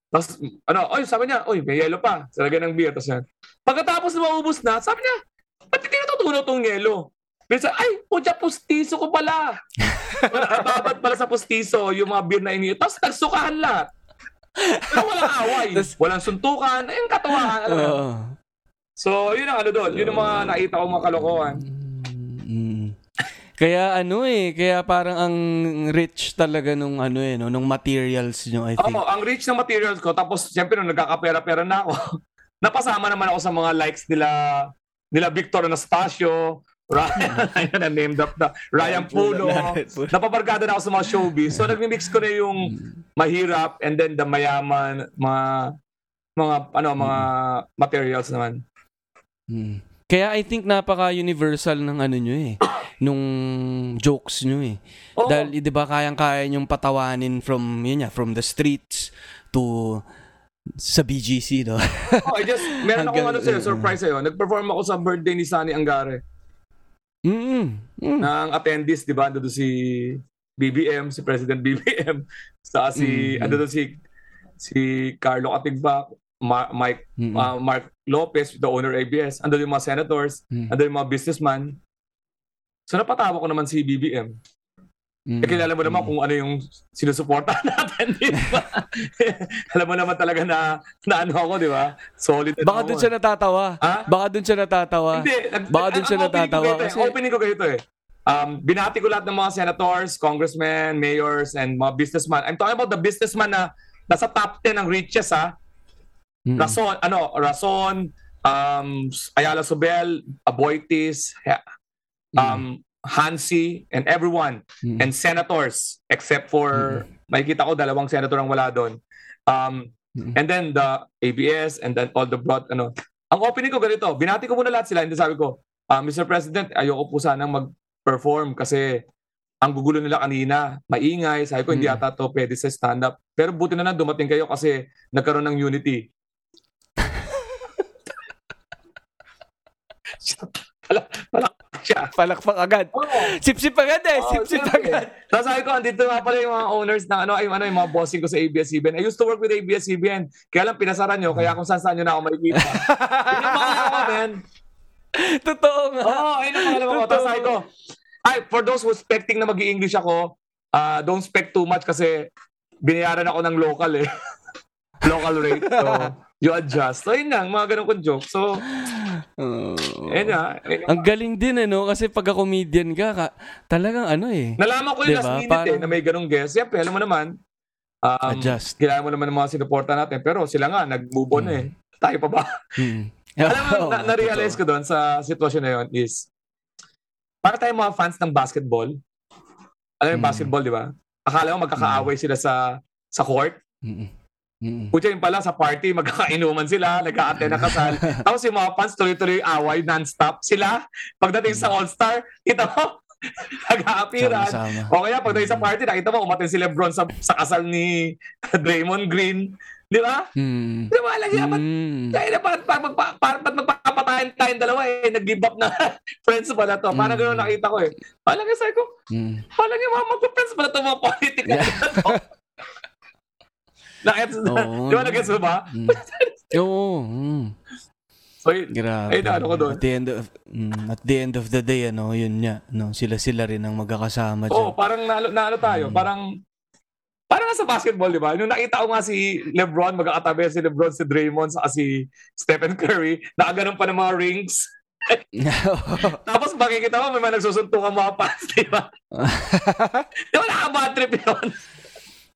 Tapos, ano, oy, sabi niya, oy, may yelo pa. Salagay ng beer. Tapos yan. Pagkatapos na maubos na, sabi niya, ba't hindi natutunaw tong yelo? Bisa, ay, putya, pustiso ko pala. *laughs* Nakababad pala sa pustiso yung mga beer na ini. Tapos nagsukahan lahat. Pero walang *laughs* away. Walang suntukan. Ayun, katawahan. Alam mo.
Oo.
So, yun ang ano doon. Yun ang mga nakita ko mga kalokohan.
Mm. Kaya ano eh, kaya parang ang rich talaga nung ano eh, no, nung materials nyo, I think.
Oo, ang rich ng materials ko. Tapos, siyempre, nung nagkakapera-pera na ako, *laughs* napasama naman ako sa mga likes nila nila Victor Anastasio, Ryan, *laughs* ayun, na named up na, Ryan Puno. Napabarkada na ako sa mga showbiz. So, nagmi-mix ko na yung mahirap and then the mayaman, mga mga ano mga materials naman.
Mm. Kaya I think napaka-universal ng ano nyo eh, *coughs* nung jokes nyo eh.
Oo.
Dahil, di ba, kayang-kaya nyong patawanin from, yun nga, from the streets to sa BGC, no?
Oh, I just, meron akong ano sa'yo, surprise sa'yo. Nag-perform ako sa birthday ni Sunny Angare.
Mm mm.
ng attendees, di ba? Ando doon si BBM, si President BBM. *laughs* Sa si,
Mm.
ando doon si, si Carlo Atigbak, Ma- Mike,
Mm.
uh, Mark Lopez, the owner of ABS. Ando yung mga senators,
Mm.
ando yung mga businessman. So napatawa ko naman si BBM.
Mm.
Eh, kilala mo naman
Mm.
kung ano yung sinusuporta *laughs* natin, di ba? *laughs* Alam mo naman talaga na, na ano ako, di ba? Solid. ano
Baka
ako,
dun siya natatawa.
Ha?
Baka dun siya natatawa.
Hindi.
Baka
ang
siya
opening ko
natatawa
ganito eh.
kasi-
Opening ko ganito eh. Um, binati ko lahat ng mga senators, congressmen, mayors, and mga businessmen. I'm talking about the businessman na nasa top 10 ng riches ha.
Mm.
Rason, ano, Rason, um, Ayala Sobel, Aboitis, he- um, Hansi, and everyone.
Mm.
And senators, except for, makikita ko dalawang senator ang wala doon. Um,
Mm.
And then the ABS, and then all the broad, ano. Ang opening ko ganito, binati ko muna lahat sila, hindi sabi ko, ah, Mr. President, ayoko po sanang mag-perform kasi ang gugulo nila kanina, maingay, sabi ko, hindi
Mm.
ata to pwede sa stand-up. Pero buti na lang dumating kayo kasi nagkaroon ng unity. *laughs* wala, wala, siya.
Palakpak agad.
Oo.
Sip-sip agad eh.
Oo,
Sip-sip
siyempre.
agad.
Tapos sabi ko, andito nga pala yung mga owners ng ano, ay, ano, yung mga bossing ko sa ABS-CBN. I used to work with ABS-CBN. Kaya lang pinasaran nyo, kaya kung saan saan nyo na ako makikita. *laughs* Yun ang pangalan ko, man.
Totoo nga.
Oo, oh, ayun ang pangalan ko. Tapos sabi ko, ay, for those who expecting na mag english ako, ah, don't expect too much kasi binayaran ako ng local eh. *laughs* local rate. So, *laughs* you adjust. So, yun lang, mga ganun kong joke. So, na. ayun na.
Ang galing din eh, no? Kasi pagka comedian ka, ka talagang ano eh.
Nalaman ko yung
Diba?
last minute eh,
Parang-
na may ganung guest. Siyempre, alam mo naman, um,
Adjust.
kailangan mo naman ng mga sinuporta natin. Pero sila nga, nag-move on eh. Tayo pa ba?
Hmm. *laughs*
alam mo, *laughs* na- na-realize ko doon sa sitwasyon na yun is, para tayong mga fans ng basketball, alam mo yung
Mm.
basketball, di ba? Akala mo magkakaaway sila sa sa court.
Mm-mm. Mm-mm.
Kutya yun pala sa party, *laughs* magkakainuman sila, nagka-attend na kasal. *laughs* Tapos yung mga fans, tuloy-tuloy away, non-stop. Sila, pagdating sa All-Star, kita mo, *laughs* nag-aapiran. O kaya pagdating sa party, nakita mo, umatin si Lebron sa, sa kasal ni Draymond Green. Di ba?
Hmm.
Di ba? Lagi dapat
Hmm.
kaya na parang parang magpa, parang ba't magpapatayan tayong dalawa eh. Nag-give up na friends pala to. Parang
Mm.
gano'n nakita ko eh. Parang sabi ko,
Hmm.
parang yung mga magpa-friends pala to mga Nakita
Oo.
Di ba nag-gets mo ba?
Hmm. Oo. hmm.
So, yun.
Grabe.
Ay, naano ko doon.
At the end of, mm, at the end of the day, ano, yun nga, no, sila-sila rin ang magkakasama
Oo,
dyan.
parang naano, naano tayo.
Mm.
Parang, parang nasa basketball, di ba? Nung nakita ko nga si Lebron, magkakatabi si Lebron, si Draymond, saka si Stephen Curry, nakaganon pa ng mga rings. *laughs* Tapos makikita mo, may mga nagsusuntukan mga fans, di ba? *laughs* Di ba nakabad trip yun?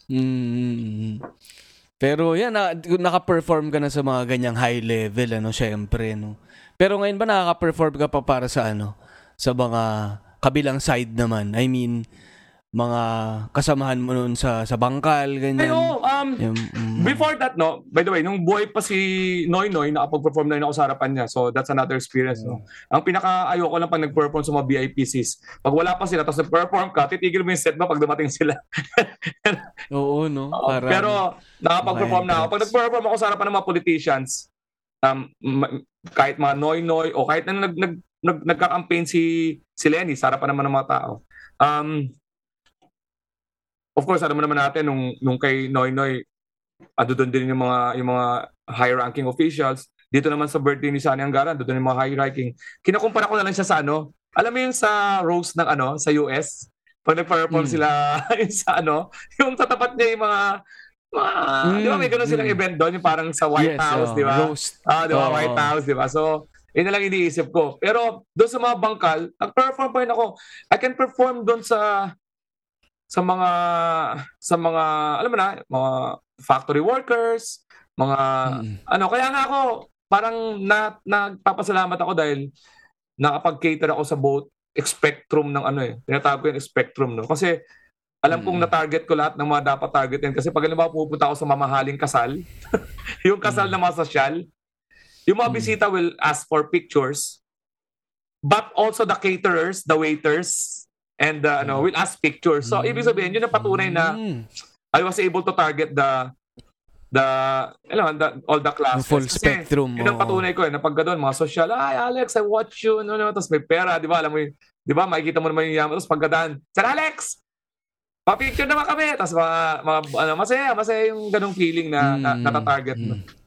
Mm. Pero yan, na, naka-perform ka na sa mga ganyang high level, ano, syempre, no. Pero ngayon ba nakaka-perform ka pa para sa ano, sa mga kabilang side naman? I mean, mga kasamahan mo noon sa sa bangkal,
Ay,
ganyan.
oo, um,
Yung, mm,
Before that, no, by the way, nung buhay pa si Noy Noy, nakapag-perform na rin ako sa harapan niya. So, that's another experience, no. Ang pinaka-ayoko lang pag nag-perform sa mga VIPCs, pag wala pa sila, tapos nag-perform ka, titigil mo yung set ba pag dumating sila. *laughs*
Oo, no? Parang,
Pero, nakapag-perform na ako. Pag nag-perform ako sa harapan ng mga politicians, um, ma- kahit mga Noy Noy, o kahit na nag, nag, nag, nagka-campaign si, si Lenny, sa harapan naman ng mga tao, um, of course, alam mo naman natin, nung, nung kay Noy Noy, doon din yung mga, yung mga high-ranking officials. Dito naman sa birthday ni Sani Anggaran, doon yung mga high-ranking. Kinakumpara ko na lang siya sa ano, alam mo yung sa Rose ng ano, sa US, pag nag-perform
Mm.
sila *laughs* sa ano, yung tatapat niya yung mga, mga di ba may ganun silang
Mm.
event doon, yung parang sa White
yes,
House,
oh,
di ba?
Roast.
Ah, di ba?
Oo.
White House, di ba? So, yun na lang iniisip ko. Pero doon sa mga bangkal, nag-perform pa rin ako. I can perform doon sa sa mga sa mga alam mo na, mga factory workers, mga
Mm.
ano, kaya nga ako parang na, nagpapasalamat ako dahil nakapag-cater ako sa boat spectrum ng ano eh. Tinatawag ko yung spectrum, no? Kasi alam kong
Mm.
na-target ko lahat ng mga dapat targetin. Kasi pag halimbawa pupunta ako sa mamahaling kasal, *laughs* yung kasal na mga sosyal, yung mga
Mm.
bisita will ask for pictures, but also the caterers, the waiters, and uh, ano, will ask pictures. So, ibig sabihin, yun ang patunay na
Mm.
I was able to target the the, alam, mo, the all the classes.
full
Kasi
spectrum.
Yun ang patunay ko eh, na pag ganun, mga social, ay Alex, I watch you, ano, ano, tapos may pera, di ba, alam mo yun, di ba, makikita mo naman yung yaman, tapos pagkadaan, Sir Alex, papicture naman kami, tapos mga, mga ano, masaya, masaya yung ganung feeling na, na
Mm,
natatarget mo.
mm,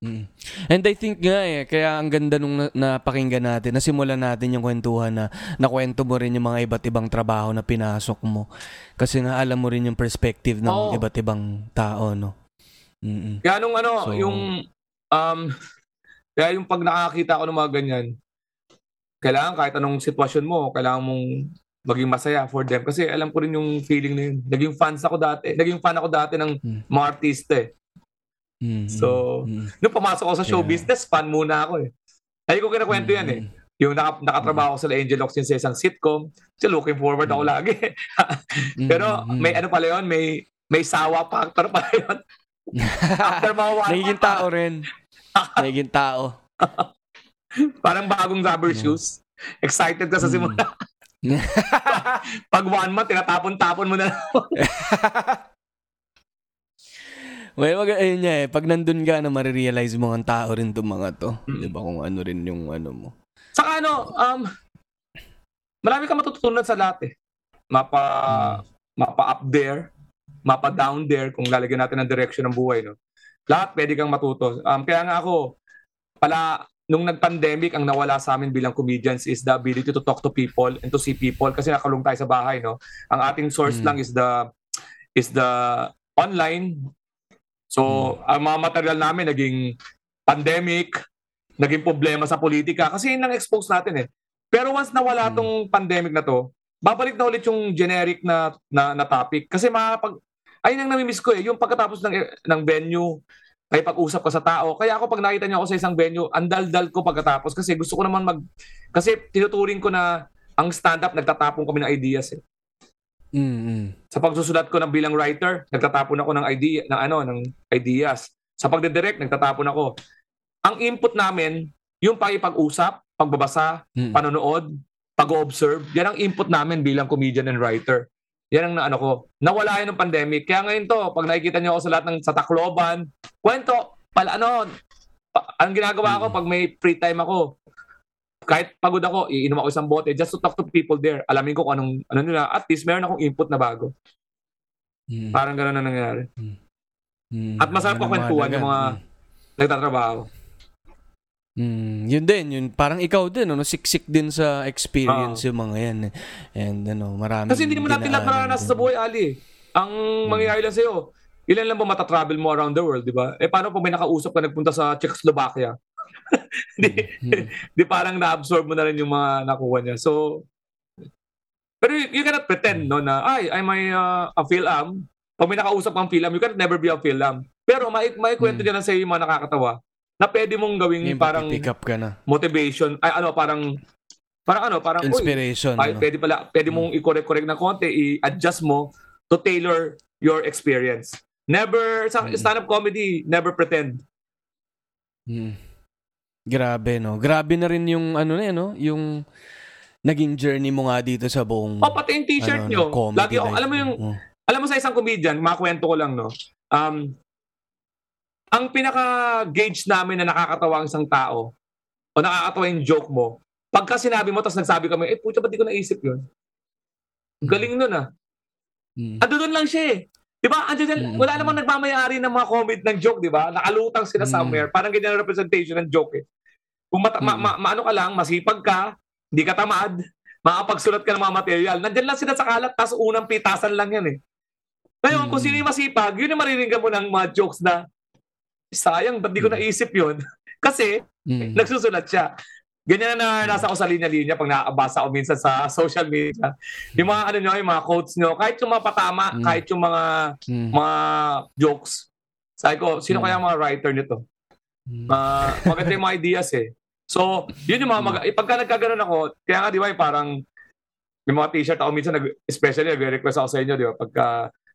mm. And I think nga eh, kaya ang ganda nung na- napakinggan natin, nasimulan natin yung kwentuhan na nakwento mo rin yung mga iba't ibang trabaho na pinasok mo. Kasi nga alam mo rin yung perspective ng
Oo.
iba't ibang tao, no? Mm-mm.
Kaya nung ano,
So-
yung, um, *laughs* kaya yung pag nakakita ko ng mga ganyan, kailangan kahit anong sitwasyon mo, kailangan mong maging masaya for them. Kasi alam ko rin yung feeling na yun. Naging fans ako dati. Naging fan ako dati ng
Hmm.
mga artista eh.
Mm-mm.
So,
Mm-mm.
Nung pumasok ako sa show
Yeah.
business, fan muna ako eh. Ay ko kinakwento yan eh. Yung naka, nakatrabaho ako sa Angel Oxin sa isang sitcom. So looking forward ako lagi.
Mm-mm. *laughs*
Pero
Mm-mm.
may ano pala yun, may may sawa factor pala yun. *laughs* After mga one
Nagiging tao rin. *laughs* Nagiging tao.
Parang bagong rubber
Yeah.
shoes. Excited ka sa
Mm.
simula. Pag one month, tinatapon-tapon mo na.
Well, wag, ayun niya eh. Pag nandun ka na, marirealize mo ang tao rin itong mga to.
Mm.
Di ba? Kung ano rin yung ano mo.
Saka ano, um, marami kang matututunan sa lahat eh. Mapa, mapa up there, mapa down there, kung lalagyan natin ang direction ng buhay, no? Lahat pwede kang matuto. Um, kaya nga ako, pala, nung nag-pandemic, ang nawala sa amin bilang comedians is the ability to talk to people and to see people kasi nakalung tayo sa bahay, no? Ang ating source
Mm.
lang is the is the online. So, ang mga material namin naging pandemic, naging problema sa politika kasi yun ang expose natin eh. Pero once nawala
Mm.
tong pandemic na to, babalik na ulit yung generic na na, na topic kasi makapag ayun ang namimiss ko eh, yung pagkatapos ng ng venue, ay pag-usap ka sa tao. Kaya ako pag nakita niyo ako sa isang venue, ang dal-dal ko pagkatapos kasi gusto ko naman mag kasi tinuturing ko na ang stand-up nagtatapon kami ng ideas eh.
Mm.
Sa pagsusulat ko ng bilang writer, nagtatapon ako ng idea ng ano ng ideas. Sa pagde-direct, nagtatapon ako. Ang input namin, yung pakipag-usap, pagbabasa,
Mm.
panonood, pag-observe, yan ang input namin bilang comedian and writer. Yan ang na- ano ko. Nawala yun ng pandemic. Kaya ngayon to, pag nakikita niyo ako sa lahat ng sa Tacloban, kwento, pala ano, pa, ang ginagawa ko pag may free time ako, kahit pagod ako, iinom ako isang bote just to talk to people there. Alamin ko kung anong, ano nila. At least meron akong input na bago.
Mm.
Parang gano'n na nangyari.
Mm.
At masarap
Ano
kwentuhan yung mga- Nagtatrabaho.
Mm, yun din, yun parang ikaw din, ano, siksik din sa experience yung mga yan. eh. And ano, marami.
Kasi hindi naman natin lahat mararanasan sa buhay, Ali. Ang mangyayari lang sa'yo, ilan lang ba matatravel mo around the world, di ba? Eh paano pag may nakausap ka nagpunta sa Czechoslovakia? Di, *laughs* di parang na-absorb mo na rin yung mga nakuha niya. So, pero you, you cannot pretend, no, na, ay, I'm a, uh, a Phil-Am. Pag may nakausap kang Phil-Am, you can never be a Phil-Am. Pero may, may kwento
Hmm.
niya lang sa'yo yung mga nakakatawa na pwede mong gawing
Yung
parang
pick up ka na.
motivation, ay ano, parang, parang ano, parang, uy,
Inspiration.
ay,
ano?
pwede pala, pwede mong i-correct-correct ng konti, i-adjust mo to tailor your experience. Never, sa
Mm.
stand-up comedy, never pretend.
Mm. Grabe, no? Grabe na rin yung, ano na yun, no? Yung naging journey mo nga dito sa buong...
O, pati yung t-shirt
ano,
nyo.
comedy
Lagi
life
alam mo yung,
mo.
alam mo sa isang comedian, makwento ko lang, no? Um, ang pinaka-gauge namin na nakakatawa ang isang tao, o nakakatawa yung joke mo, pagka sinabi mo, tapos nagsabi kami, eh, puta, ba't di ko naisip yun? Galing nun, ah.
Mm.
Ando doon lang siya eh. Di ba? Ando dyan,
Mm.
wala namang nagmamayari ng mga comment ng joke, di ba? Nakalutang sila
Mm.
somewhere. Parang ganyan ang representation ng joke eh. Kung mata- ma-
Mm.
ma- maano ka lang, masipag ka, hindi ka tamad, makapagsulat ka ng mga material, nandyan lang sila sa kalat, tapos unang pitasan lang yan eh. Ngayon, kung
Mm.
sino yung masipag, yun yung mariringgan mo ng mga jokes na, sayang, ba't di ko
Mm.
naisip yun? *laughs* Kasi,
Mm.
nagsusulat siya. Ganyan na nasa ako sa linya-linya pag nakabasa ko minsan sa social media. Yung mga ano nyo, yung mga quotes nyo, kahit yung mga patama,
Mm.
kahit yung mga
Mm.
mga jokes. Sabi ko, sino
Mm.
kaya mga writer nito?
Mm.
Uh, maganda yung mga ideas eh. So, yun yung mga mag- eh, pagka nagkaganon ako, kaya nga di ba yung parang yung mga t-shirt ako minsan, nag, especially nag-request ako sa inyo, di ba? Pagka,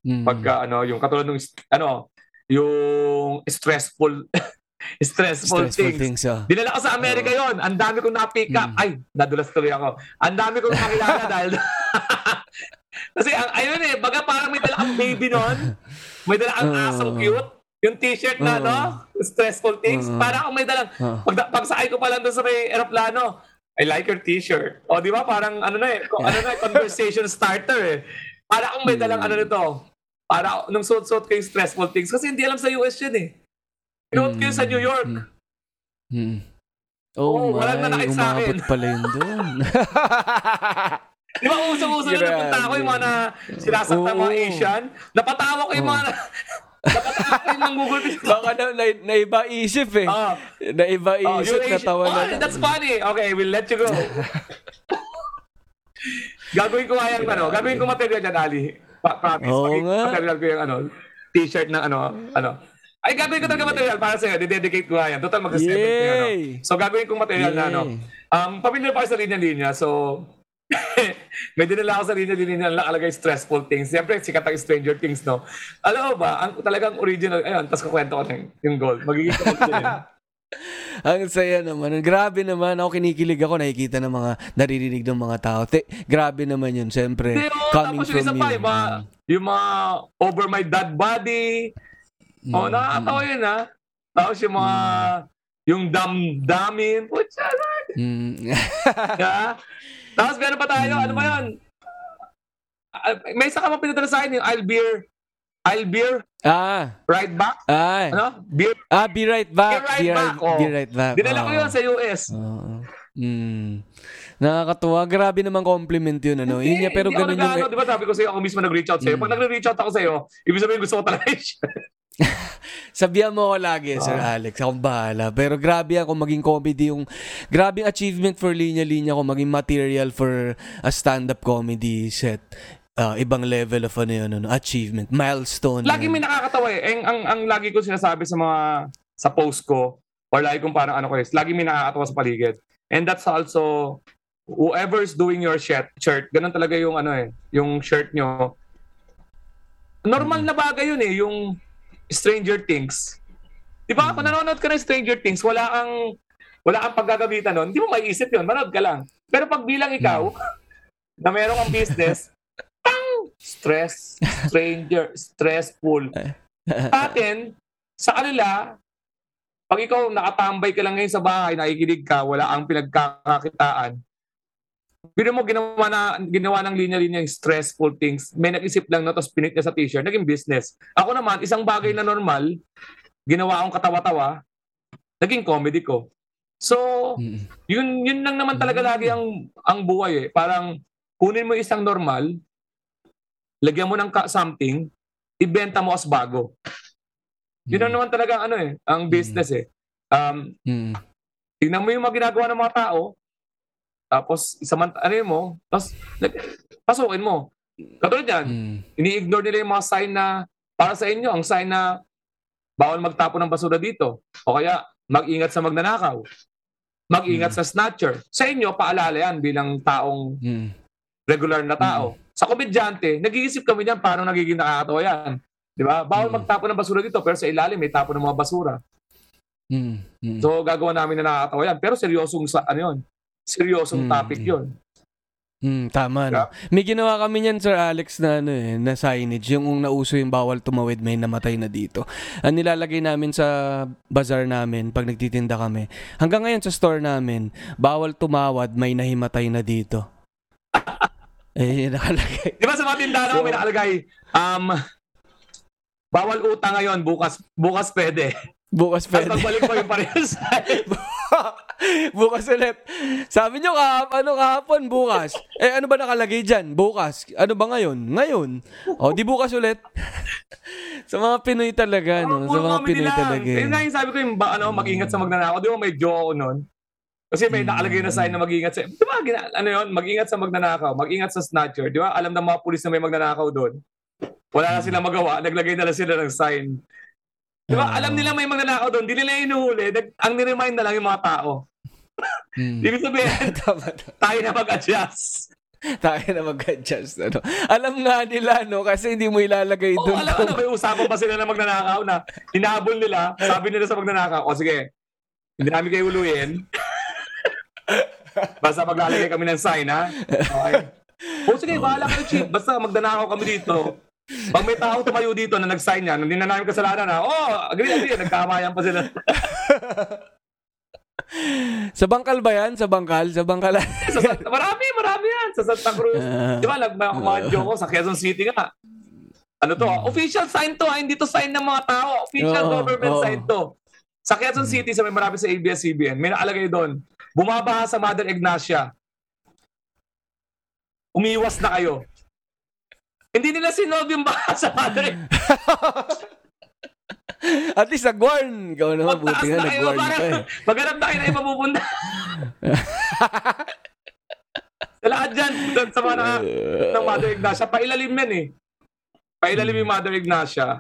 Mm.
pagka ano, yung katulad ng, ano, yung stressful, *laughs* stressful,
Stressful
things.
things, ah.
Dinala ko sa Amerika yon. Ang dami kong na-pick up.
Mm.
Ay, nadulas tuloy ako. Ang dami kong nakilala *laughs* dahil... *laughs* Kasi ang ayun eh, baga parang may dala kang baby noon. May dala kang
Oo.
asong cute. Yung t-shirt na,
Oo.
no? Stressful things.
Oo.
Para akong may dalang...
Ah.
Pag, pagsakay ko pa lang doon sa may aeroplano, I like your t-shirt. O, di ba? Parang ano na eh, ano na eh, conversation starter eh. Para akong may dalang
Mm.
ano nito. Para nung suot-suot ko yung stressful things. Kasi hindi alam sa US yun eh. Pinuot ko yun sa New York.
Mm. Mm. Oh,
walang
my.
nanakit sa akin.
Umabot pala yun doon. *laughs*
Di ba usong-uso na napunta ako yung mga na sinasakta mga
Oo.
Asian? Napatawa ko yung mga *laughs* napatawa ko yung mga Google
Baka na, na, naiba isip eh.
Ah,
naiba
oh,
isip,
Asian.
natawa
Oh,
na.
that's funny. Okay, we'll let you go. *laughs* gagawin ko nga yung ano, gagawin ko material yan, Ali. Pa promise.
Oo nga.
material ko yung ano, t-shirt ng ano, ano. Ay, gagawin ko talaga material para sa'yo. Didedicate ko nga yan. Total mag-7 ano.
Yay!
So, gagawin kong material na ano.
Yay.
Um, pamilya pa sa linya-linya. So, *laughs* may dinala ako sa linya-linya na nakalagay stressful things. Siyempre, sikat ang Stranger Things, no? Alam mo ba, ang talagang original, ayun, tapos kukwento ko na yung, yung gold. Magiging yun. eh. *laughs*
Ang saya naman. Grabe naman. Ako kinikilig ako. Nakikita ng mga, naririnig ng mga tao. Te, grabe naman yun. Siyempre,
Pero,
coming
tapos
from
pa,
you.
yung mga, yung mga over my dead body.
Mm,
Oh, nakakatawa yun, ha? Tapos yung mga, yung damdamin. Putya,
Mm. *laughs*
ha? Tapos meron pa tayo, ano ba yun? Ah, may isa ka mga pinadala sa akin, yung I'll beer, I'll beer,
Ah,
right back.
ay.
Ano? Beer.
Ah, be right back.
Be right back, oh.
Be right back.
Dinala ko
Oo.
yun sa US.
Oo. Mm. Nakakatuwa. Grabe naman compliment yun, ano? Yun nga, pero
Hindi ako
ganun yung...
nag-ano, di ba sabi ko sa'yo, ako mismo nag-reach out sa'yo.
Mm.
Pag nag-reach out ako sa'yo, ibig sabihin gusto ko talaga. *laughs* *laughs*
Sabihan mo ako lagi, Sir
Ah.
Alex. Akong bahala. Pero grabe ako maging comedy yung... Grabe achievement for Linya Linya ko. Maging material for a stand-up comedy set. Ah, ibang level of ano yun, ano, achievement. Milestone.
Lagi may nakakatawa eh. Ang, ang, ang lagi ko sinasabi sa mga, sa post ko, or lagi kong parang ano ko is, lagi may nakakatawa sa paligid. And that's also, whoever's doing your shirt, shirt, ganun talaga yung ano eh, yung shirt nyo. Normal na bagay yun eh, yung Stranger Things. Di ba, kung nanonood ka ng Stranger Things, wala kang, wala kang paggagamitan nun, hindi mo maiisip yun, manood ka lang. Pero pag bilang ikaw, *laughs* na meron kang business, pang stress, stranger, stressful. Sa atin, sa kanila, pag ikaw nakatambay ka lang ngayon sa bahay, nakikinig ka, wala ang pinagkakakitaan, Bino mo ginawa na ginawa ng linya-linya yung stressful things. May nag-isip lang na tapos pinit niya sa t-shirt, naging business. Ako naman, isang bagay na normal, ginawa akong katawa-tawa, naging comedy ko. So, yun yun lang naman talaga lagi ang ang buhay eh. Parang kunin mo isang normal, lagyan mo ng ka- something, ibenta mo as bago. Yun ang naman talaga ang ano eh, ang business eh. Um, tingnan mo yung mga ginagawa ng mga tao, tapos isaman ano mo, tapos pasukin mo. Katulad yan,
Mm.
ini-ignore nila yung mga sign na para sa inyo, ang sign na bawal magtapon ng basura dito. O kaya, mag-ingat sa magnanakaw. Mag-ingat sa snatcher. Sa inyo, paalala yan bilang taong
Mm.
regular na tao. Sa komedyante, nag-iisip kami niyan paano nagiging nakakatawa yan. Di ba? Bawal
Mm.
magtapon ng basura dito, pero sa ilalim may tapon ng mga basura.
Mm. Mm.
So, gagawa namin na nakakatawa yan. Pero seryosong, sa, ano yun? Seryosong
Mm.
topic yun.
Mm, tama, no? May ginawa kami niyan, Sir Alex, na, ano, eh, na signage. Yung kung nauso yung bawal tumawid, may namatay na dito. Ang nilalagay namin sa bazaar namin pag nagtitinda kami. Hanggang ngayon sa store namin, bawal tumawad, may nahimatay na dito. *laughs* eh, nakalagay.
Di ba sa mga tindahan so, may nakalagay, um, bawal utang ngayon, bukas bukas pwede.
Bukas pwede.
pagbalik mo yung parehas. *laughs*
bukas ulit. Sabi nyo, kahap, ano kahapon, bukas. Eh, ano ba nakalagay dyan? Bukas. Ano ba ngayon? Ngayon. O, di bukas ulit. *laughs* sa mga Pinoy talaga, no? Sa mga Pinoy
lang.
talaga.
Ayun nga yung sabi ko, yung ba, ano, mag-ingat sa magnanakaw. Di ba may joke ako nun? Kasi may
Mm.
nakalagay na sign na mag-ingat sa... Di ba, ano yun? Mag-ingat sa magnanakaw. Mag-ingat sa snatcher. Di ba? Alam ng mga pulis na may magnanakaw doon. Wala na silang magawa. Naglagay na lang sila ng sign. Di ba?
Ah.
Alam nila may magnanakaw doon. Di nila inuhuli. Ang niremind na lang yung mga tao.
Mm. *laughs*
Ibig sabihin, *laughs* tayo na mag-adjust. *laughs*
Tayo na mag-adjust. Ano. Alam nga nila, no? Kasi hindi mo ilalagay
Oo,
doon.
alam ano, may usapan pa sila na magnanakaw na hinahabol nila, sabi nila sa magnanakaw, o sige, hindi namin kayo uluyin. Basta maglalagay kami ng sign, ha? Okay. O sige, bahala kayo, chief. Basta magnanakaw kami dito. Pag may tao tumayo dito na nag-sign yan, hindi na namin kasalanan, ha? Oh, agree, agree. Nagkamayan pa sila. *laughs*
Sa bangkal ba yan? Sa bangkal? Sa bangkal?
sa, Sa- marami, marami yan. Sa Santa Cruz.
Ah.
Di ba, nagmamadyo ko sa Quezon City nga. Ano to? ah? Official sign to, ah. hindi to sign ng mga tao. Official
Oo,
government
oo.
sign to. Sa Quezon City, sa may marami sa ABS-CBN, may nakalagay doon, bumabaha sa Mother Ignacia. Umiwas na kayo. Hindi nila sinolve yung baha sa Mother. *laughs*
At least nag-warn. Ikaw naman, buti nga
na
nag-warn ka eh.
Maghanap na kayo na iba pupunta. *laughs* sa lahat dyan, doon sa mga naka- ng Mother Ignacia, pailalim yan eh. Pailalim yung Mother Ignacia.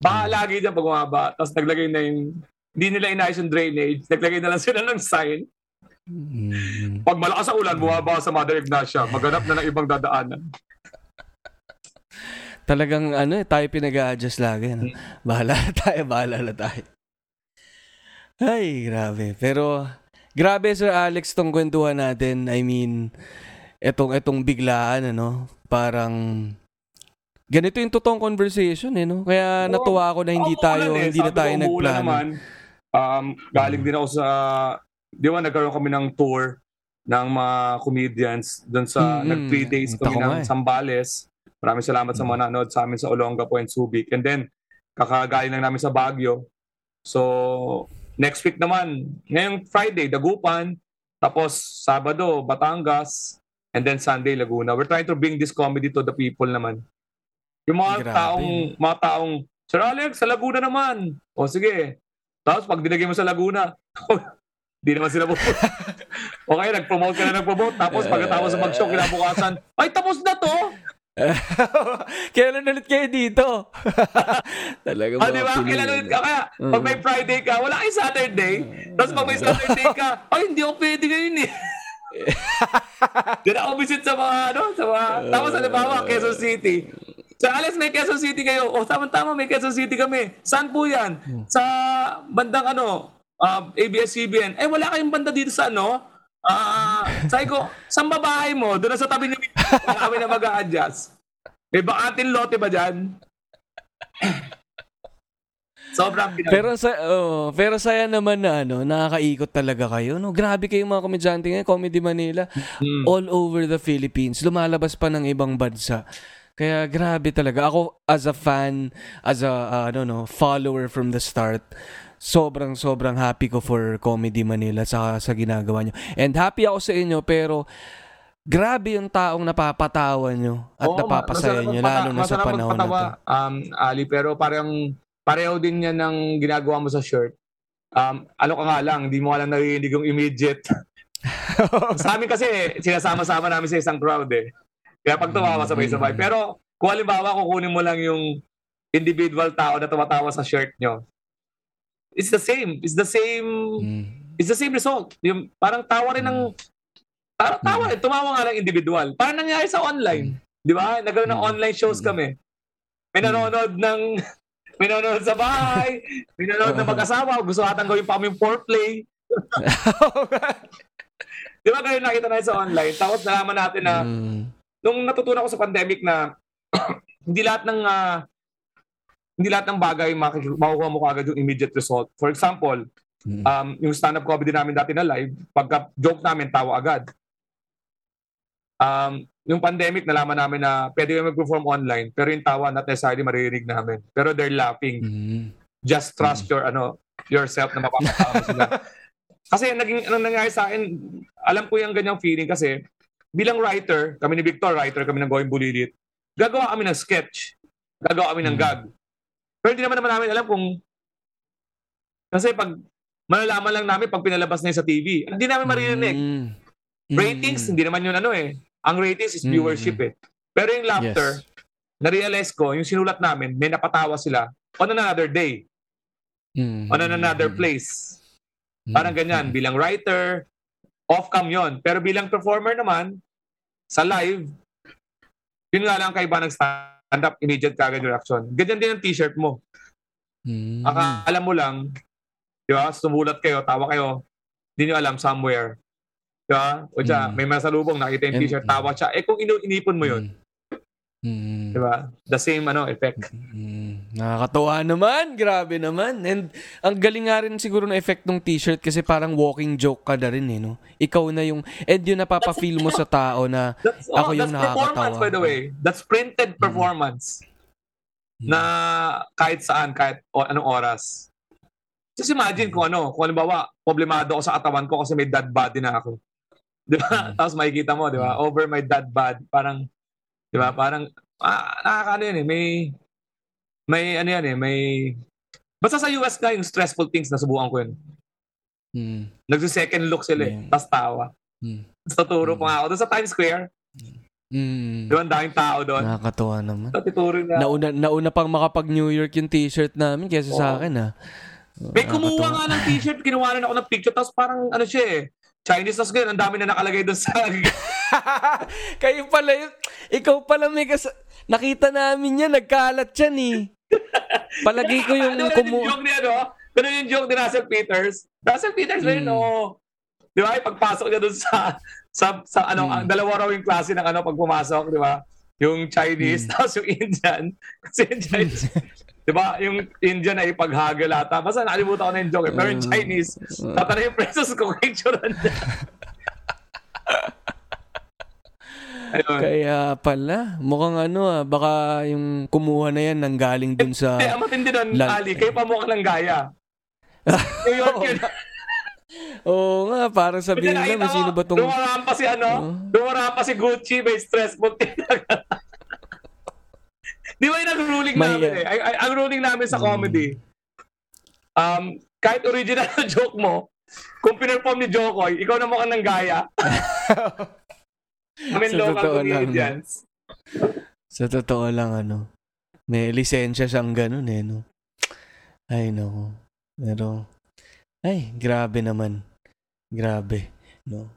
Baka lagi dyan pag umaba. Tapos naglagay na yung, hindi nila inayos yung drainage. Naglagay na lang sila ng sign.
Mm.
Pag malakas ang ulan, bumaba sa Mother Ignacia. Maghanap na ng ibang dadaanan.
Talagang ano eh, tayo pinag-a-adjust lagi. No? Bahala na tayo, bahala na tayo. Ay, grabe. Pero, grabe Sir Alex tong kwentuhan natin. I mean, etong, etong biglaan, ano, parang, ganito yung totoong conversation, eh, no? Kaya natuwa ako na hindi
Oo,
tayo,
eh.
hindi na tayo nagplano.
Naman, um, galing din ako sa, di ba nagkaroon kami ng tour ng mga comedians doon sa
Mm,
nag three days kami
nga
ng
eh.
Sambales. Maraming salamat sa mga nanood sa amin sa Olonga po and Subic. And then, kakagaling lang namin sa Baguio. So, next week naman, ngayong Friday, Dagupan. Tapos, Sabado, Batangas. And then Sunday, Laguna. We're trying to bring this comedy to the people naman. Yung mga
Grabe.
taong, mga taong, Sir Alex, sa Laguna naman. O sige. Tapos pag dinagay mo sa Laguna, *laughs* di naman sila pupunta. *laughs* o kaya nag-promote ka na nag-promote. Tapos pagkatapos sa mag-show, kinabukasan, ay tapos na to! *laughs*
Kailan ulit kayo dito? *laughs* Talaga
Ah, di ba? Kailan ulit ka? Kaya pag may Friday ka, wala kayong Saturday. Tapos pag may Saturday ka, ay hindi ako pwede ngayon eh. *laughs* Diyan ako visit sa mga, ano, sa mga, tapos halimbawa, Quezon City. Sa Alex, may Quezon City kayo. O, tama-tama, may Quezon City kami. Saan po yan? Sa bandang ano, uh, ABS-CBN. Eh, wala kayong banda dito sa ano? Ah, sabi ko, saan ba bahay mo? Doon sa tabi ni kami na mag-a-adjust. May bakatin lote ba dyan? *laughs* Sobrang pinag-
Pero sa oh, pero saya naman na ano, nakakaikot talaga kayo. No, grabe kayo mga komedyante ngayon, Comedy Manila.
Mm.
All over the Philippines. Lumalabas pa ng ibang bansa. Kaya grabe talaga. Ako as a fan, as a uh, ano no, follower from the start, sobrang sobrang happy ko for Comedy Manila sa sa ginagawa nyo. And happy ako sa inyo pero grabe yung taong napapatawa nyo at
Oo,
napapasaya nyo lalo na sa panahon na to.
Um, Ali, pero parang pareho din yan ng ginagawa mo sa shirt. Um, ano ka nga lang, hindi mo alam narinig yung immediate. *laughs* sa amin kasi, sinasama-sama namin sa isang crowd eh. Kaya pag tumawa, sabay-sabay.
Mm.
Pero kung halimbawa, kukunin mo lang yung individual tao na tumatawa sa shirt nyo, it's the same. It's the same
Mm.
it's the same result. Yung parang tawa rin ng parang tawa rin, tumawa nga lang individual. Parang nangyari sa online. Di ba? Nagkaroon ng
Mm.
online shows kami. May nanonood ng *laughs* may nanonood sa bahay, may nanonood ng mag-asawa, gusto atang gawin pa kami foreplay. *laughs* Di ba ganun nakita natin sa online? Tapos nalaman natin na
Mm.
nung natutunan ko sa pandemic na *clears throat* hindi lahat ng ah, hindi lahat ng bagay makik- makukuha mo kagad yung immediate result. For example,
Mm.
um, yung stand-up comedy namin dati na live, pagka joke namin, tawa agad. Um, yung pandemic, nalaman namin na pwede kami mag-perform online, pero yung tawa not necessarily maririnig namin. Pero they're laughing.
Mm.
Just trust your ano yourself na mapapatawa sila. *laughs* kasi naging anong nangyari sa akin, alam ko yung ganyang feeling kasi bilang writer, kami ni Victor, writer kami ng Going Bulilit, gagawa kami ng sketch. Gagawa kami ng
Mm.
gag. Pero hindi naman naman namin alam kung kasi pag malalaman lang namin pag pinalabas na sa TV. Hindi namin maririnig.
Mm.
Ratings,
Mm.
hindi naman yun ano eh. Ang ratings is
Mm.
viewership eh. Pero yung laughter,
Yes.
na-realize ko, yung sinulat namin, may napatawa sila on another day,
Mm.
on another place.
Mm.
Parang ganyan, bilang writer, off-cam yon. Pero bilang performer naman, sa live, yun nga lang kaiba ng stand-up, immediate kagad reaction. Ganyan din ang t-shirt mo.
Mm.
Akala mo lang, di ba, sumulat kayo, tawa kayo, hindi nyo alam somewhere. Di ba? O siya,
Mm.
may masalubong, nakita yung t-shirt, tawa siya. Eh kung inu- inipon mo yun,
Mm.
di ba? The same ano effect.
Mm, nakakatuwa naman. Grabe naman. And ang galing nga rin siguro ng effect ng t-shirt kasi parang walking joke ka na rin eh, no? Ikaw na yung, and yun napapa-feel mo sa tao na
That's,
Ako
oh,
yung
that's performance
nakakatawa.
by the way. That's printed performance
Mm.
na kahit saan, kahit o, anong oras. Just imagine kung ano, kung halimbawa, problemado ako sa katawan ko kasi may dad body na ako. Di ba?
Mm.
Tapos makikita mo, di ba? Over my dad bod. Parang, di ba? Parang, ah, nakakaano yun eh. May, may ano yan eh, may, basta sa US ka, yung stressful things, nasubukan ko yun.
Mm.
Nagsi-second look sila eh.
Mm.
Tapos tawa.
Mm.
Tapos tuturo pa nga ako. Doon sa Times Square,
Mm.
di ba? Ang daming tao doon.
Nakakatuwa naman.
Tapos tuturo na.
Nauna, nauna pang makapag New York yung t-shirt namin kaysa sa
Oo.
akin ah.
May kumuha nga ng t-shirt, kinuha rin ako ng picture, tapos parang ano siya eh, Chinese, tapos ganyan, ang dami na nakalagay doon sa... *laughs*
Kayo pala yun. Ikaw pala may kas... Nakita namin yan. Nagkalat yan eh. Palagi ko yung *laughs*
ano
kumu...
yung joke ni ano? Ganun yung joke ni Russell Peters. Russell Peters
Mm.
oh. Di ba? Pagpasok niya doon sa, sa, sa ano,
Mm.
ang dalawa raw yung klase ng ano pag pumasok, di ba? Yung Chinese,
Mm.
tapos yung Indian. *laughs* Kasi yung Chinese, di ba? Yung Indian ay paghagel ata. Basta nakalimutan ko na yung joke eh. Pero yung
Mm.
Chinese, tatana yung presos ko, picture *laughs* niya. Ayun.
Kaya pala, mukhang ano ah, baka yung kumuha na yan nang galing dun sa...
Eh, ang matindi nun,
Lan-
Ali, kayo pa mukha ng gaya. *laughs* New York yun.
Oo nga, parang sabihin na,
nakita
sino ba tong...
Dumaraan pa si ano? Dumaraan pa si Gucci, may stress mo. *laughs* Di ba yun ang ruling
May,
namin
uh,
eh? Ay, ay, ang ruling namin sa
Mm.
comedy, um, kahit original na *laughs* joke mo, kung pinerform ni Jokoy, ikaw na mukhang ng gaya. I mean,
Sa
local
totoo lang, no?
comedians.
Sa totoo lang, ano, may lisensya siyang ganun eh, no? Ay, no. Pero, ay, grabe naman. Grabe, no?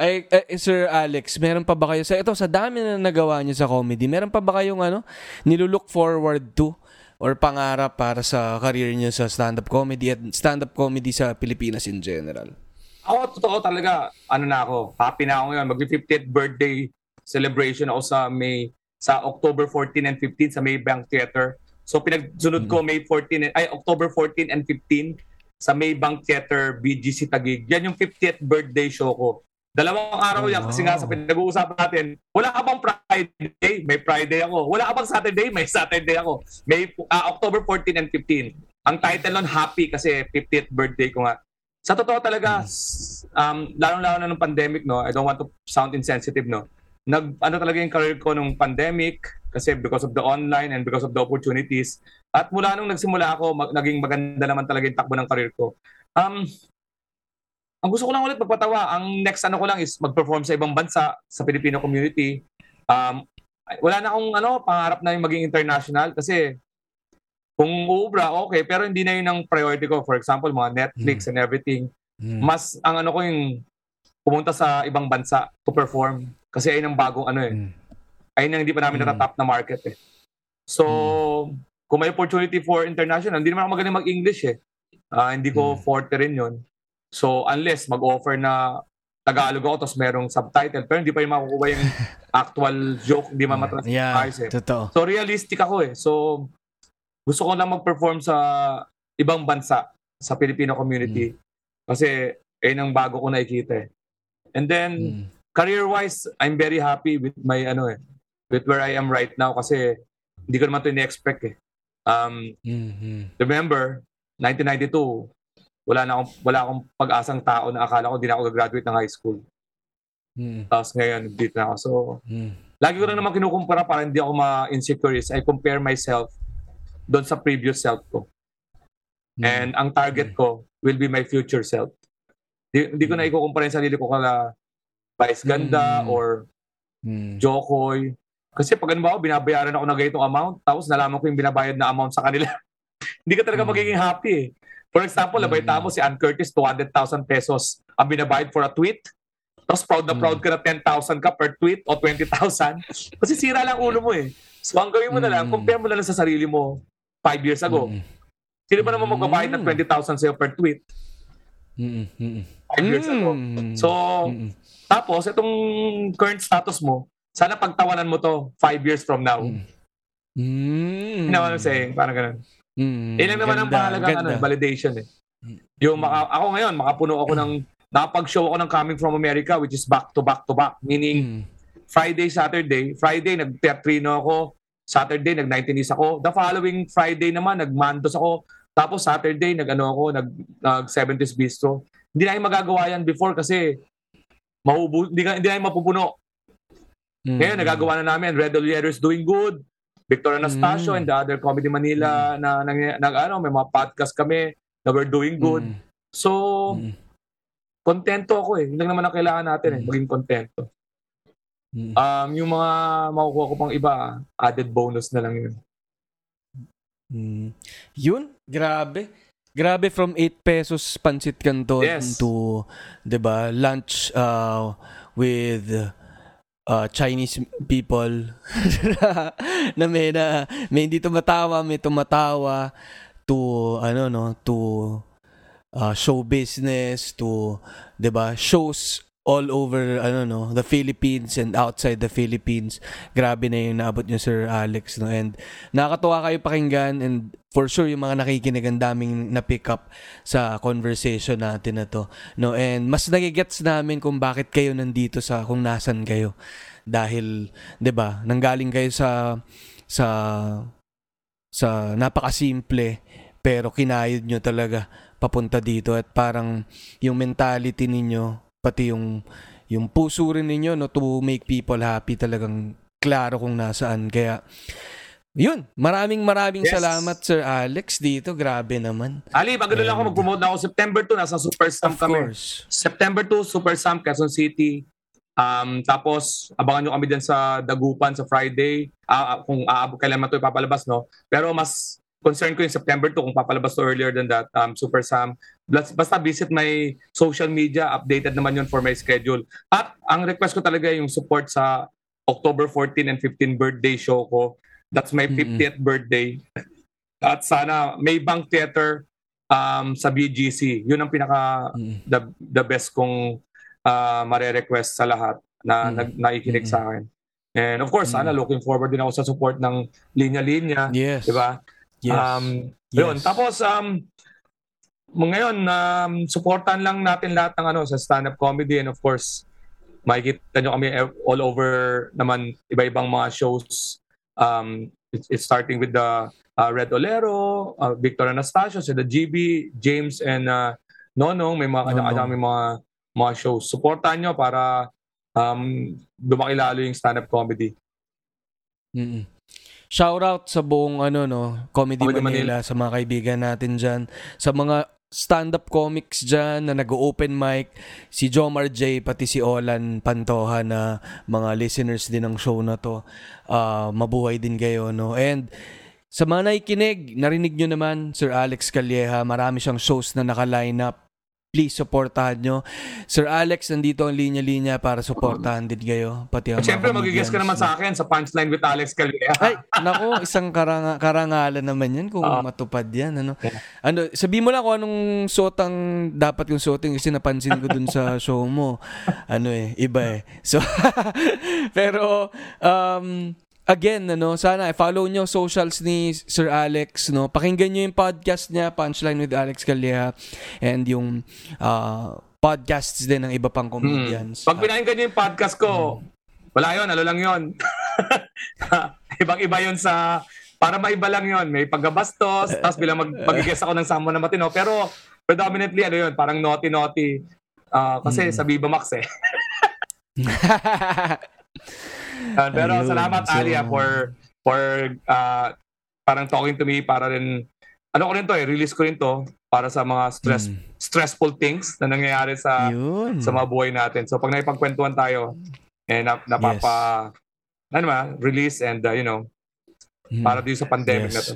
Ay, eh, Sir Alex, meron pa ba kayo sa ito sa dami na nagawa niyo sa comedy? Meron pa ba kayong ano nilulook forward to or pangarap para sa career niyo sa stand-up comedy at stand-up comedy sa Pilipinas in general?
Ako, totoo talaga, ano na ako, happy na ako ngayon. Mag-50th birthday celebration ako sa May, sa October 14 and 15 sa Maybank Theater. So pinagsunod ko May 14, and- ay October 14 and 15 sa Maybank Theater BGC Taguig. Yan yung 50th birthday show ko. Dalawang araw
Oh,
yan kasi nga sa pinag-uusapan natin, wala ka bang Friday? May Friday ako. Wala ka bang Saturday? May Saturday ako. May ah, October 14 and 15. Ang title nun, Happy kasi 50th birthday ko nga. Sa totoo talaga, s- um, lalong-lalo na nung pandemic, no, I don't want to sound insensitive, no, nag, ano talaga yung career ko nung pandemic, kasi because of the online and because of the opportunities. At mula nung nagsimula ako, mag, naging maganda naman talaga yung takbo ng career ko. Um, ang gusto ko lang ulit magpatawa, ang next ano ko lang is mag-perform sa ibang bansa, sa Filipino community. Um, wala na akong ano, pangarap na yung maging international kasi kung uubra, okay, pero hindi na yun ang priority ko. For example, mga Netflix and everything.
Mm.
Mas ang ano ko yung pumunta sa ibang bansa to perform. Kasi ayun ang bagong ano eh.
Mm.
Ayun ang hindi pa namin
Mm.
natatap na market eh. So, kung may opportunity for international, hindi naman ako magaling mag-English eh. Ah, hindi ko
Mm.
forte rin yun. So, unless mag-offer na Tagalog ako tapos merong subtitle, pero hindi pa yung makukuha yung *laughs* actual joke, hindi man matranslate
Yeah,
maayos eh.
totoo.
So realistic ako eh. So gusto ko lang mag-perform sa ibang bansa sa Filipino community kasi ayun ang bago ko nakikita eh. And then
Mm.
career-wise, I'm very happy with my ano eh, with where I am right now kasi hindi ko naman to ni-expect eh. Um,
Mhm.
remember, 1992, wala na akong, wala akong pag-asang tao na akala ko di na ako graduate ng high school.
Mm.
Tapos ngayon, dito na ako. So,
Mm.
lagi ko rin naman kinukumpara para hindi ako ma-insecure is I compare myself doon sa previous self ko.
Mm.
And ang target ko will be my future self. Di, hindi ko na ikukumpara yung sarili ko kala Vice Ganda
Mm.
or
Mm.
Jokoy. Kasi pag ano ba ako, binabayaran ako ng ganitong amount, tapos nalaman ko yung binabayad na amount sa kanila. *laughs* hindi ka talaga
Mm.
magiging happy eh. For example,
Mm.
nabay mo si Ann Curtis, 200,000 pesos ang binabayad for a tweet. Tapos proud na proud ka na 10,000 ka per tweet o 20,000. Kasi sira lang ulo mo eh. So ang gawin mo na lang, compare mo na lang sa sarili mo five years ago.
Mm.
Sino ba naman magbabayad ng
Mm.
20,000 sa'yo per tweet?
Mm. Mm.
Five years ago.
Mm.
So,
Mm.
tapos itong current status mo, sana pagtawanan mo to five years from now.
Mm. Mm.
You know what I'm saying? Parang ganun.
Mm.
Yun lang naman ang
Ganda,
mahalaga ano,
ganda.
validation eh.
Mm.
Yung maka, ako ngayon, makapuno ako ng *clears throat* nakapag-show ako ng Coming From America which is back to back to back. Meaning,
Mm.
Friday, Saturday. Friday, nag-teatrino ako. Saturday, nag-19 ako. The following Friday naman, nag-mandos ako. Tapos Saturday, nag-ano ako, nag, nag-70s bistro. Hindi namin magagawa yan before kasi mahubu, hindi, hindi namin mapupuno.
Mm.
Ngayon, nagagawa na namin. Red Oliero is doing good. Victor Anastasio
Mm.
and the other Comedy Manila na, na, na, ano, may mga podcast kami na we're doing good.
Mm.
So,
Mm.
kontento ako eh. Yun lang naman ang kailangan natin eh,
Mm.
maging kontento.
Mm.
Um, yung mga makukuha ko pang iba, added bonus na lang yun.
Mm. Yun, grabe. Grabe from 8 pesos pansit canton
Yes.
to 'di ba lunch uh, with uh, Chinese people *laughs* na may na may hindi tumatawa, may tumatawa to ano no to uh, show business to 'di ba shows all over ano no the Philippines and outside the Philippines. Grabe na yung naabot niyo Sir Alex no? And nakakatuwa kayo pakinggan and for sure yung mga nakikinig ang daming na pick up sa conversation natin na to no? And mas nagigets namin kung bakit kayo nandito sa kung nasan kayo. Dahil 'di ba nanggaling kayo sa sa sa napakasimple pero kinayod nyo talaga papunta dito at parang yung mentality ninyo pati yung yung puso rin ninyo no to make people happy talagang klaro kung nasaan kaya yun, maraming maraming
Yes.
salamat Sir Alex dito. Grabe naman.
Ali, pag lang ako mag-promote na ako September 2, nasa Super Stamp
Of
kami.
course.
September 2, Super Stamp, Quezon City. Um, tapos, abangan nyo kami dyan sa Dagupan sa Friday. Ah, kung aabot kailan man ito ipapalabas, no? Pero mas concern ko yung September 2 kung papalabas to earlier than that. Um, Super Sam. Bas- Basta visit my social media. Updated naman yun for my schedule. At ang request ko talaga yung support sa October 14 and 15 birthday show ko. That's my
Mm-mm.
50th birthday. At sana may bank theater um, sa BGC. Yun ang pinaka
Mm.
the the best kong uh, mare-request sa lahat na
Mm.
nag naikinig
Mm.
sa akin. And of course,
Mm.
sana looking forward din ako sa support ng linya-linya,
Yes.
'di ba?
Yes.
Um,
Yes.
yun. Tapos um ngayon um supportan lang natin lahat ng ano sa stand-up comedy and of course makikita nyo kami all over naman iba-ibang mga shows. Um, it's, it's starting with the uh, Red Olero, uh, Victor Anastasio, si the GB, James and uh, Nonong. May mga kanya-kanya may mga mga shows. Supportan nyo para um, lumaki lalo yung stand-up comedy.
Mm. Shout out sa buong ano no, Comedy,
Comedy
Manila, sa mga kaibigan natin diyan, sa mga stand-up comics diyan na nag-open mic, si Jomar J pati si Olan Pantoja na mga listeners din ng show na to. Ah, mabuhay din kayo no. And sa mga nakikinig, narinig nyo naman, Sir Alex Calleja, marami siyang shows na naka-line up. Please supportahan nyo. Sir Alex, nandito ang linya-linya para supportahan din kayo. Pati ang mga
magigess ka naman
na-
sa akin sa Punchline with Alex Calleja.
ay, nako, isang karanga, karangalan naman yan kung
Oo.
matupad yan. Ano? Ano, sabi mo lang kung anong suot ang dapat yung suotin kasi napansin ko dun sa *laughs* show mo. Ano eh, iba eh. So, *laughs* pero, um, again, ano, sana follow nyo socials ni Sir Alex, no? Pakinggan nyo yung podcast niya, Punchline with Alex Calleja, and yung uh, podcasts din ng iba pang comedians.
Hmm. Pag pinakinggan niyo yung podcast ko, wala yon ano lang yon *laughs* Ibang-iba yon sa, para maiba lang yon May paggabastos, tapos bilang mag, mag-guess ako ng samo na matino. Pero predominantly, ano yon parang naughty-naughty. Ah, kasi
Mm.
sa Viva Max eh. *laughs* *laughs* Ah, pero
Ayun,
salamat
so-
Alia for for ah, parang talking to me para rin ano ko rin to eh release ko rin to para sa mga stress
Mm.
stressful things na nangyayari sa
Yun.
sa mga buhay natin. So pag naipagkwentuhan tayo eh na, napapa ano ba, release and uh, you know
Mm.
para dito sa pandemic
Yes.
na to.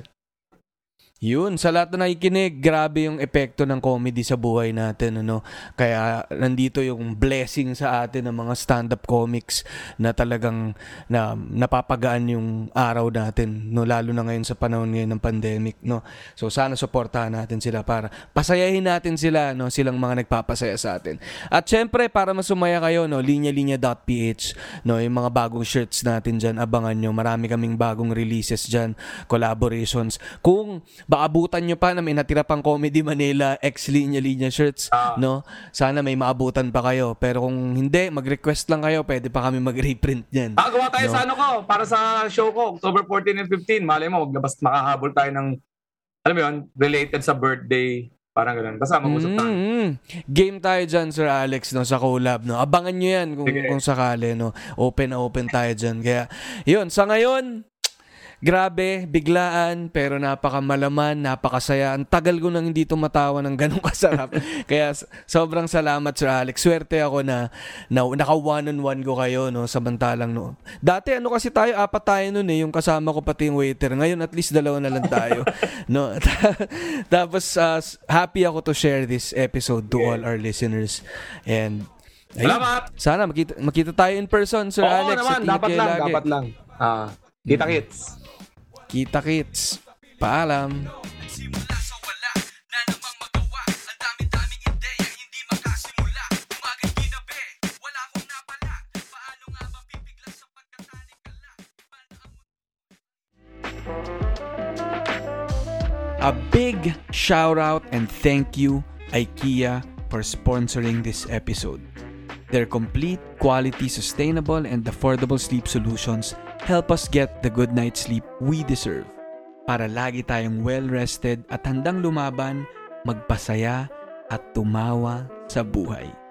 Yun, sa lahat na nakikinig, grabe yung epekto ng comedy sa buhay natin, ano. Kaya nandito yung blessing sa atin ng mga stand-up comics na talagang na napapagaan yung araw natin, no lalo na ngayon sa panahon ngayon ng pandemic, no. So sana suportahan natin sila para pasayahin natin sila, no, silang mga nagpapasaya sa atin. At syempre, para masumaya kayo, no, linya-linya.ph, no, yung mga bagong shirts natin diyan, abangan nyo. Marami kaming bagong releases diyan, collaborations. Kung maabutan nyo pa na may natira pang Comedy Manila X Linya Linya shirts,
Ah.
no? Sana may maabutan pa kayo. Pero kung hindi, mag-request lang kayo, pwede pa kami mag-reprint yan.
Ah, gawa tayo
No.
sa ano ko, para sa show ko, October 14 and 15. Malay mo, maglabas, makahabol tayo ng, alam mo yun, related sa birthday. Parang ganun. Basta mag-usap tayo.
Mm, Game tayo dyan, Sir Alex, no, sa collab, no. Abangan nyo yan kung,
Sige.
kung sakali, no. Open na open tayo dyan. Kaya, yun, sa ngayon, grabe, biglaan, pero napakamalaman, napakasaya. Ang tagal ko nang hindi tumatawa ng ganong *laughs* kasarap. Kaya, sobrang salamat, Sir Alex. Swerte ako na, na naka one-on-one ko kayo, no, samantalang, no. Dati, ano kasi tayo, apat tayo nun, eh, yung kasama ko pati yung waiter. Ngayon, at least dalawa na lang tayo. *laughs* no. *laughs* Tapos, uh, happy ako to share this episode to all our listeners. And, ayun.
Salamat!
Sana makita, makita tayo in person, Sir
Oo
Alex.
naman, dapat lang,
lagi.
dapat lang. Ah, kita kits.
Kita-kits. Paalam. A big shout out and thank you, IKEA, for sponsoring this episode. Their complete, quality, sustainable, and affordable sleep solutions help us get the good night's sleep we deserve. Para lagi tayong well-rested at handang lumaban, magpasaya at tumawa sa buhay.